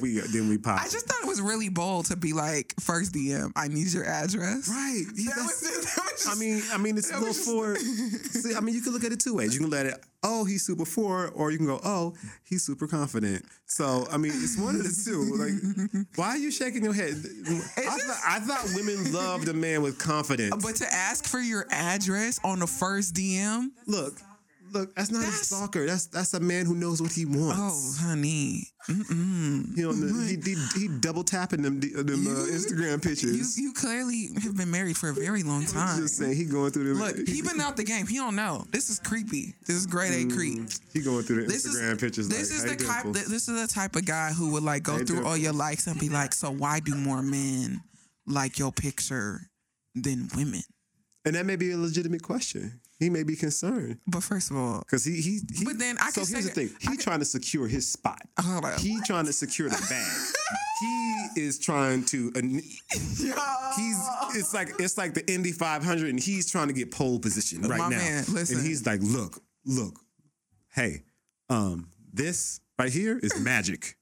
we then we pop. I just thought it was really bold to be like, first DM, I need your address. right. Yeah, That was, that was I mean, I mean, it's a little was just- for. See, I mean, you can look at it two ways. You can let it, oh, he's super for, or you can go, oh, he's super confident. So, I mean, it's one of the two. Like, why are you shaking your head? I, thought, I thought women loved a man with confidence. but to ask for your address on the first DM, look, look, that's not a stalker. That's that's a man who knows what he wants. oh, honey. Mm-mm. You know, he, he, he double tapping them them uh, Instagram pictures. you clearly have been married for a very long time. Just saying, he going through the Look, he been out the game. He don't know. This is creepy. This is grade A creep. he going through the This Instagram is pictures. this like, is the type. dimples." This is the type of guy who would like go through all your likes and be like, "So why do more men like your picture than women?" and that may be a legitimate question. He may be concerned. But first of all, Because he, he, he. But then I so can here's say the thing. He trying to secure his spot. hold on. He trying to secure the bag. he is trying to. He's. It's like it's like the Indy 500, and he's trying to get pole position right My now. man, listen. And he's like, look, look, hey, um, this right here is magic.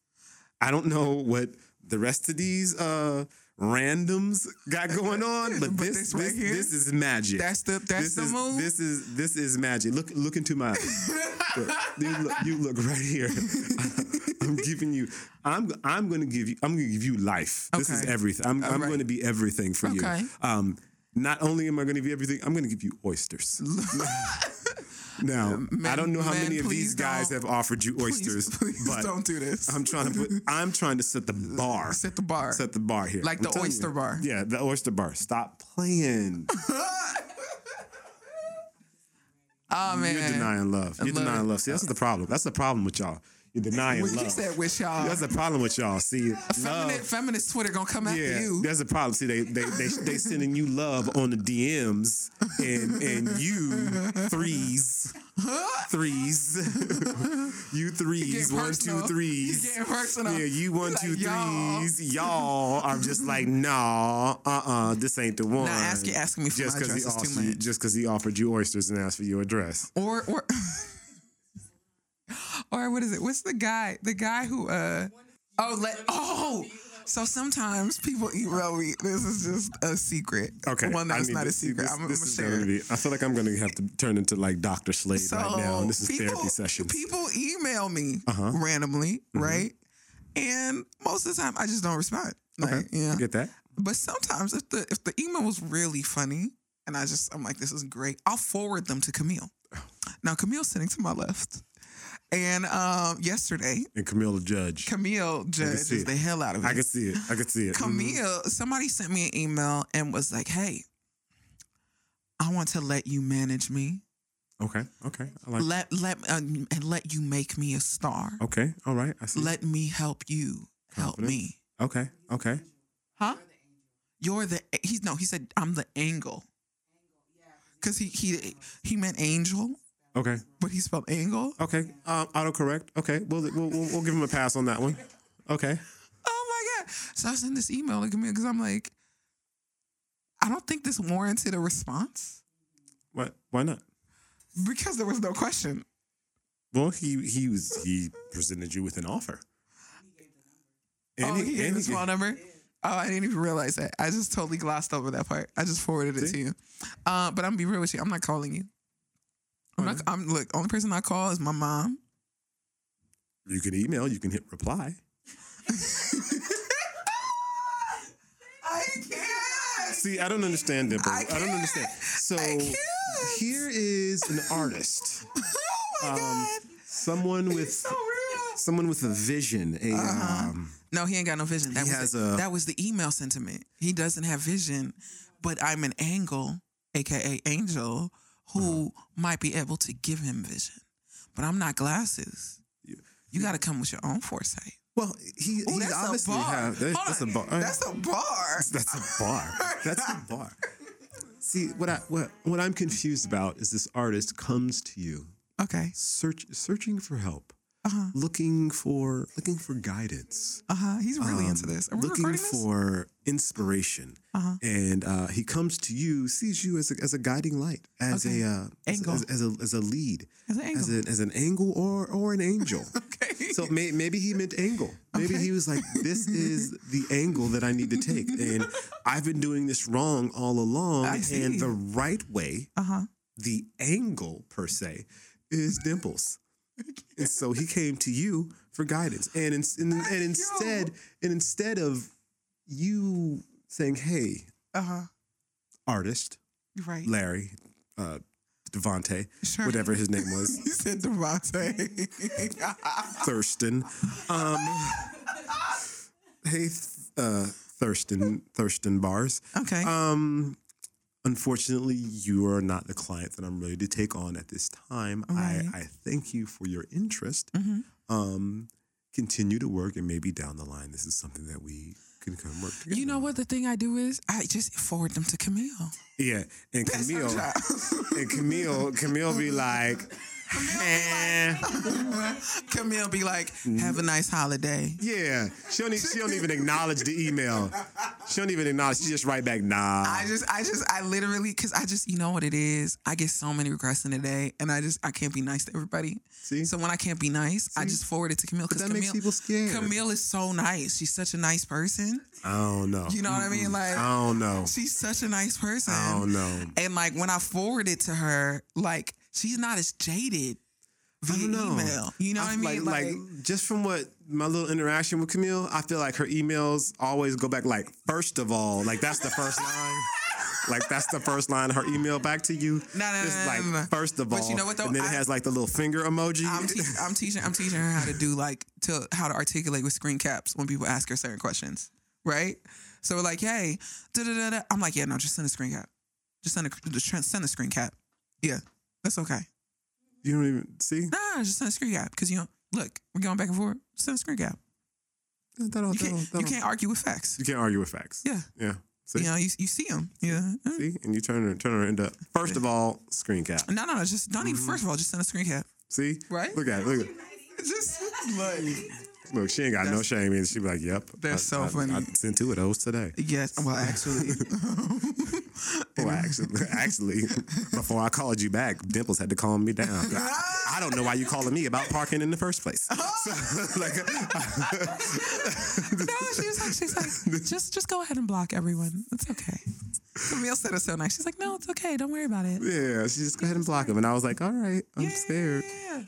I don't know what the rest of these uh randoms got going on, but, But this this this, right here, this is magic. that's the- that's this the is, move? This is this is magic. Look look into my eyes. Look, you, look, you look right here. I'm giving you. I'm I'm going to give you. I'm going to give you life. This is everything. I'm I'm right. going to be everything for Okay. you. Um, not only am I going to you everything, I'm going to give you oysters. now, I don't know how man, many of these guys don't. have offered you oysters, please but don't do this. I'm trying to put. I'm trying to set the bar. Set the bar. Set the bar here. Like I'm the oyster you. bar. Yeah, the oyster bar. Stop playing. oh man. You're denying love. You're love denying love. See, that's the problem. That's the problem with y'all. You're denying What love. you said with y'all? That's the problem with y'all. See, Feminist, feminist Twitter gonna come after Yeah, you. that's the problem. See, they they they they sending you love on the DMs, and and you threes, threes, you threes, one two threes. You getting personal. Yeah, you one Like, two y'all. Y'all are just like, nah, uh, uh this ain't the one. asking- asking me for just my he address is too much. Just because he offered you oysters and asked for your address. Or or or what is it? What's the guy? The guy who uh oh let oh. So sometimes people email me. This is just a secret. Okay, one that's not to a secret. this- I'm, this I'm is gonna gonna be- I feel like I'm gonna have to turn into like Dr. Slade So right now. And this is people, therapy session. People email me Uh-huh. randomly, right? And most of the time, I just don't respond. Like, okay, yeah. I get that. But sometimes, if the if the email was really funny, and I just I'm like, this is great, I'll forward them to Camille. Now Camille's sitting to my left, and um, yesterday And Camille the judge. Camille judges the hell out of it. I can see it. I can see it. Mhm. Camille, somebody sent me an email and was like, "Hey, I want to let you manage me. Okay. Okay. I like. Let let uh, and let you make me a star. Okay. All right. I see. Let me help you help me." okay. Okay. Huh? You're the he's no, he said I'm the angle. Cause he he he meant angel, Okay. but he spelled angle. Okay. Um, autocorrect. Okay. We'll, we'll we'll we'll give him a pass on that one. Okay. Oh my god! So I sent this email to Camille because I'm like, I don't think this warranted a response What? Why not? because there was no question. Well, he he was he presented you with an offer. And oh, he, gave and his phone number. Oh, I didn't even realize that. I just totally glossed over that part. I just forwarded it See? to you. Uh, but I'm gonna be real with you. I'm not calling you. I'm not. I'm look. Only person I call is my mom. You can email. You can hit reply. I can't. See, I don't understand Dimple. I I, don't understand. So can't. here is an artist, Oh my um, god. someone with so someone with a vision. A um, No, he ain't got no vision. That He was has the, a- that was the email sentiment. He doesn't have vision, but I'm an angle, aka angel, who Uh-huh. might be able to give him vision. But I'm not glasses. You got to come with your own foresight. well, he, Oh, he that's obviously a bar. have that's a bar. That's a bar. That's a bar. That's a bar. See, what I what what I'm confused about is this artist comes to you Okay. search searching for help, Uh-huh. looking for looking for guidance. Uh huh. He's really into um, this. Are we looking this? for inspiration. Uh-huh. And uh, he comes to you, sees you as a, as a guiding light, as Okay. a uh, as, Angle. as, as a as a lead, As an as, angle. a, as an angle or or an angel. okay. So may, maybe he meant angle. Maybe Okay. he was like, "This is the angle that I need to take," and I've been doing this wrong all along. I see. And the right way, Uh huh. the angle per se, is dimples. And so he came to you for guidance, and in, and, and instead, and instead of you saying, "Hey, Uh huh. artist Right. Larry, uh, Devonte, Sure. whatever his name was, You said Devontae. Thurston. Um, hey, th- uh, Thurston, Thurston Bars. okay. Um, unfortunately, you are not the client that I'm ready to take on at this time. Right. I, I thank you for your interest. Mhm. Um, continue to work, and maybe down the line, this is something that we can come work together. you know what the thing I do is I just forward them to Camille. Yeah, and That's Camille, and Camille, Camille be like. Camille be like, mm-hmm. "Have a nice holiday." Yeah, she don't, e- she don't even acknowledge the email. She don't even acknowledge. She just write back, nah. I just, I just, I literally, cause I just, you know what it is. I get so many requests in a day, and I just, I can't be nice to everybody. See? So when I can't be nice, I just forward it to Camille. But Cause that Camille, makes people scared. Camille is so nice. She's such a nice person. I don't know. You know what I mean? Like, I don't know. she's such a nice person. I don't know. And like when I forward it to her, like she's not as jaded I via email. You know what I mean? Like, like, just from what my little interaction with Camille, I feel like her emails always go back like first of all, like that's the first line. Like that's the first line of her email back to you. No, no, It's like no, no. first of But all, you know what, though? and then it has like the little finger emoji. I'm, te- I'm teaching I'm teaching her how to do like to how to articulate with screen caps when people ask her certain questions, right? So we're like, hey, da da da da. I'm like, yeah, no, just send a screen cap. Just send a just send a screen cap. Yeah, that's okay. you don't even see. Nah, just send a screen cap because you know, look, we're going back and forth. Send a screen cap. That'll- You can't, that'll- you can't argue with facts. You can't argue with facts. Yeah, Yeah. See, you know, you, you see them. Yeah. see, and you turn her, turn her into first of all screen cap. No, no, no. Just don't Mm-hmm. even. First of all, just send a screen cap. See, Right? Look at it. Look at. it. Just like Look, she ain't got no shame, and she be like, "Yep." That's so I, funny. I, I sent two of those today. yes. Well, actually, actually, actually, before I called you back, Dimples had to calm me down. I, I don't know why you calling me about parking in the first place. Oh. So, like, no, she was like, she's like, just just go ahead and block everyone. It's okay. Camille said it so nice. She's like, no, it's okay. Don't worry about it. yeah, she just go ahead and block him, and I was like, "All right, I'm scared. Yeah,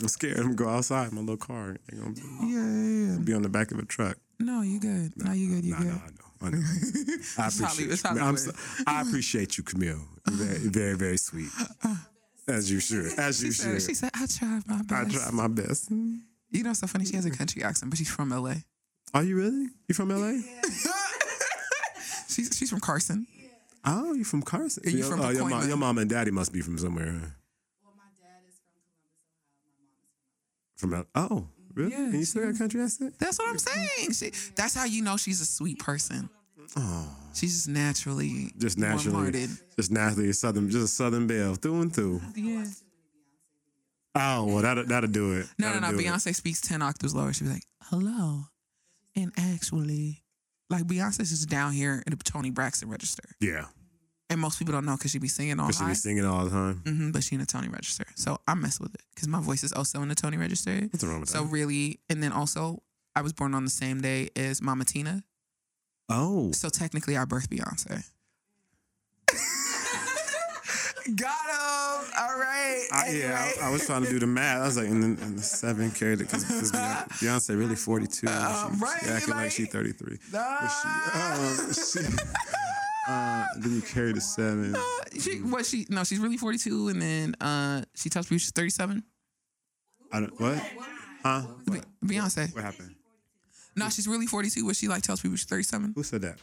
I'm scared. I'm gonna go outside my little car. I'm gonna yeah, yeah. yeah. be on the back of a truck." No, you good. No, you good. You Nah, good. nah, know. I. I appreciate it's you. I'm so, I appreciate you, Camille. Very, very, very sweet. As you should. As you She said, should. she said, I tried my best. I best. try my best. You know, it's so funny. She has a country accent, but she's from LA. Are you really? You from LA? She's she's from Carson. Oh, you from Carson? Are you Your- from oh, your, mom, your mom and daddy must be from somewhere. huh? Well, my dad is from L- oh, really? Yeah, and you still got country accent? That's what I'm saying. She, that's how you know she's a sweet person. Oh. She's just naturally Just naturally, just naturally southern, just a southern belle through and through. Yeah. Oh, well, that'll that'll do it. No, no, That'll no. it. Beyonce speaks 10 octaves lower. She'd be like, hello. And actually, like Beyonce's just down here in the Toni Braxton register. Yeah, And most people don't know because she be singing all but she high. be singing all the time. Mm-hmm, but she in the Toni register. So I mess with it because my voice is also in the Toni register. What's wrong with So that? really, and then also, I was born on the same day as Mama Tina. Oh, So technically, I birthed Beyonce. Got him. All right. I, yeah, I, I was trying to do the math. I was like, in the, in the seven carried it because Beyonce really forty two. Uh, she, right, she acting like, like- she thirty three. Ah. But she, um, she uh, then you carry the seven. she what she no she's really 42 and then uh she tells people she's 37 I don't what? Huh? Be- beyonce What happened? no she's really 42 but she like tells people she's 37 Who said that?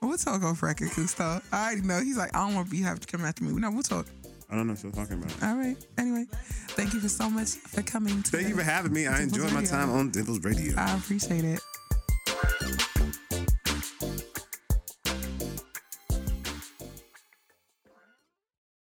we'll talk off record Kusto. i already know he's like i don't want to be have to come after me no we'll talk I don't know what you're talking about. all right anyway thank you for so much for coming Thank you for having me. I Dimples enjoyed my Radio. time on Dimples Radio. i appreciate it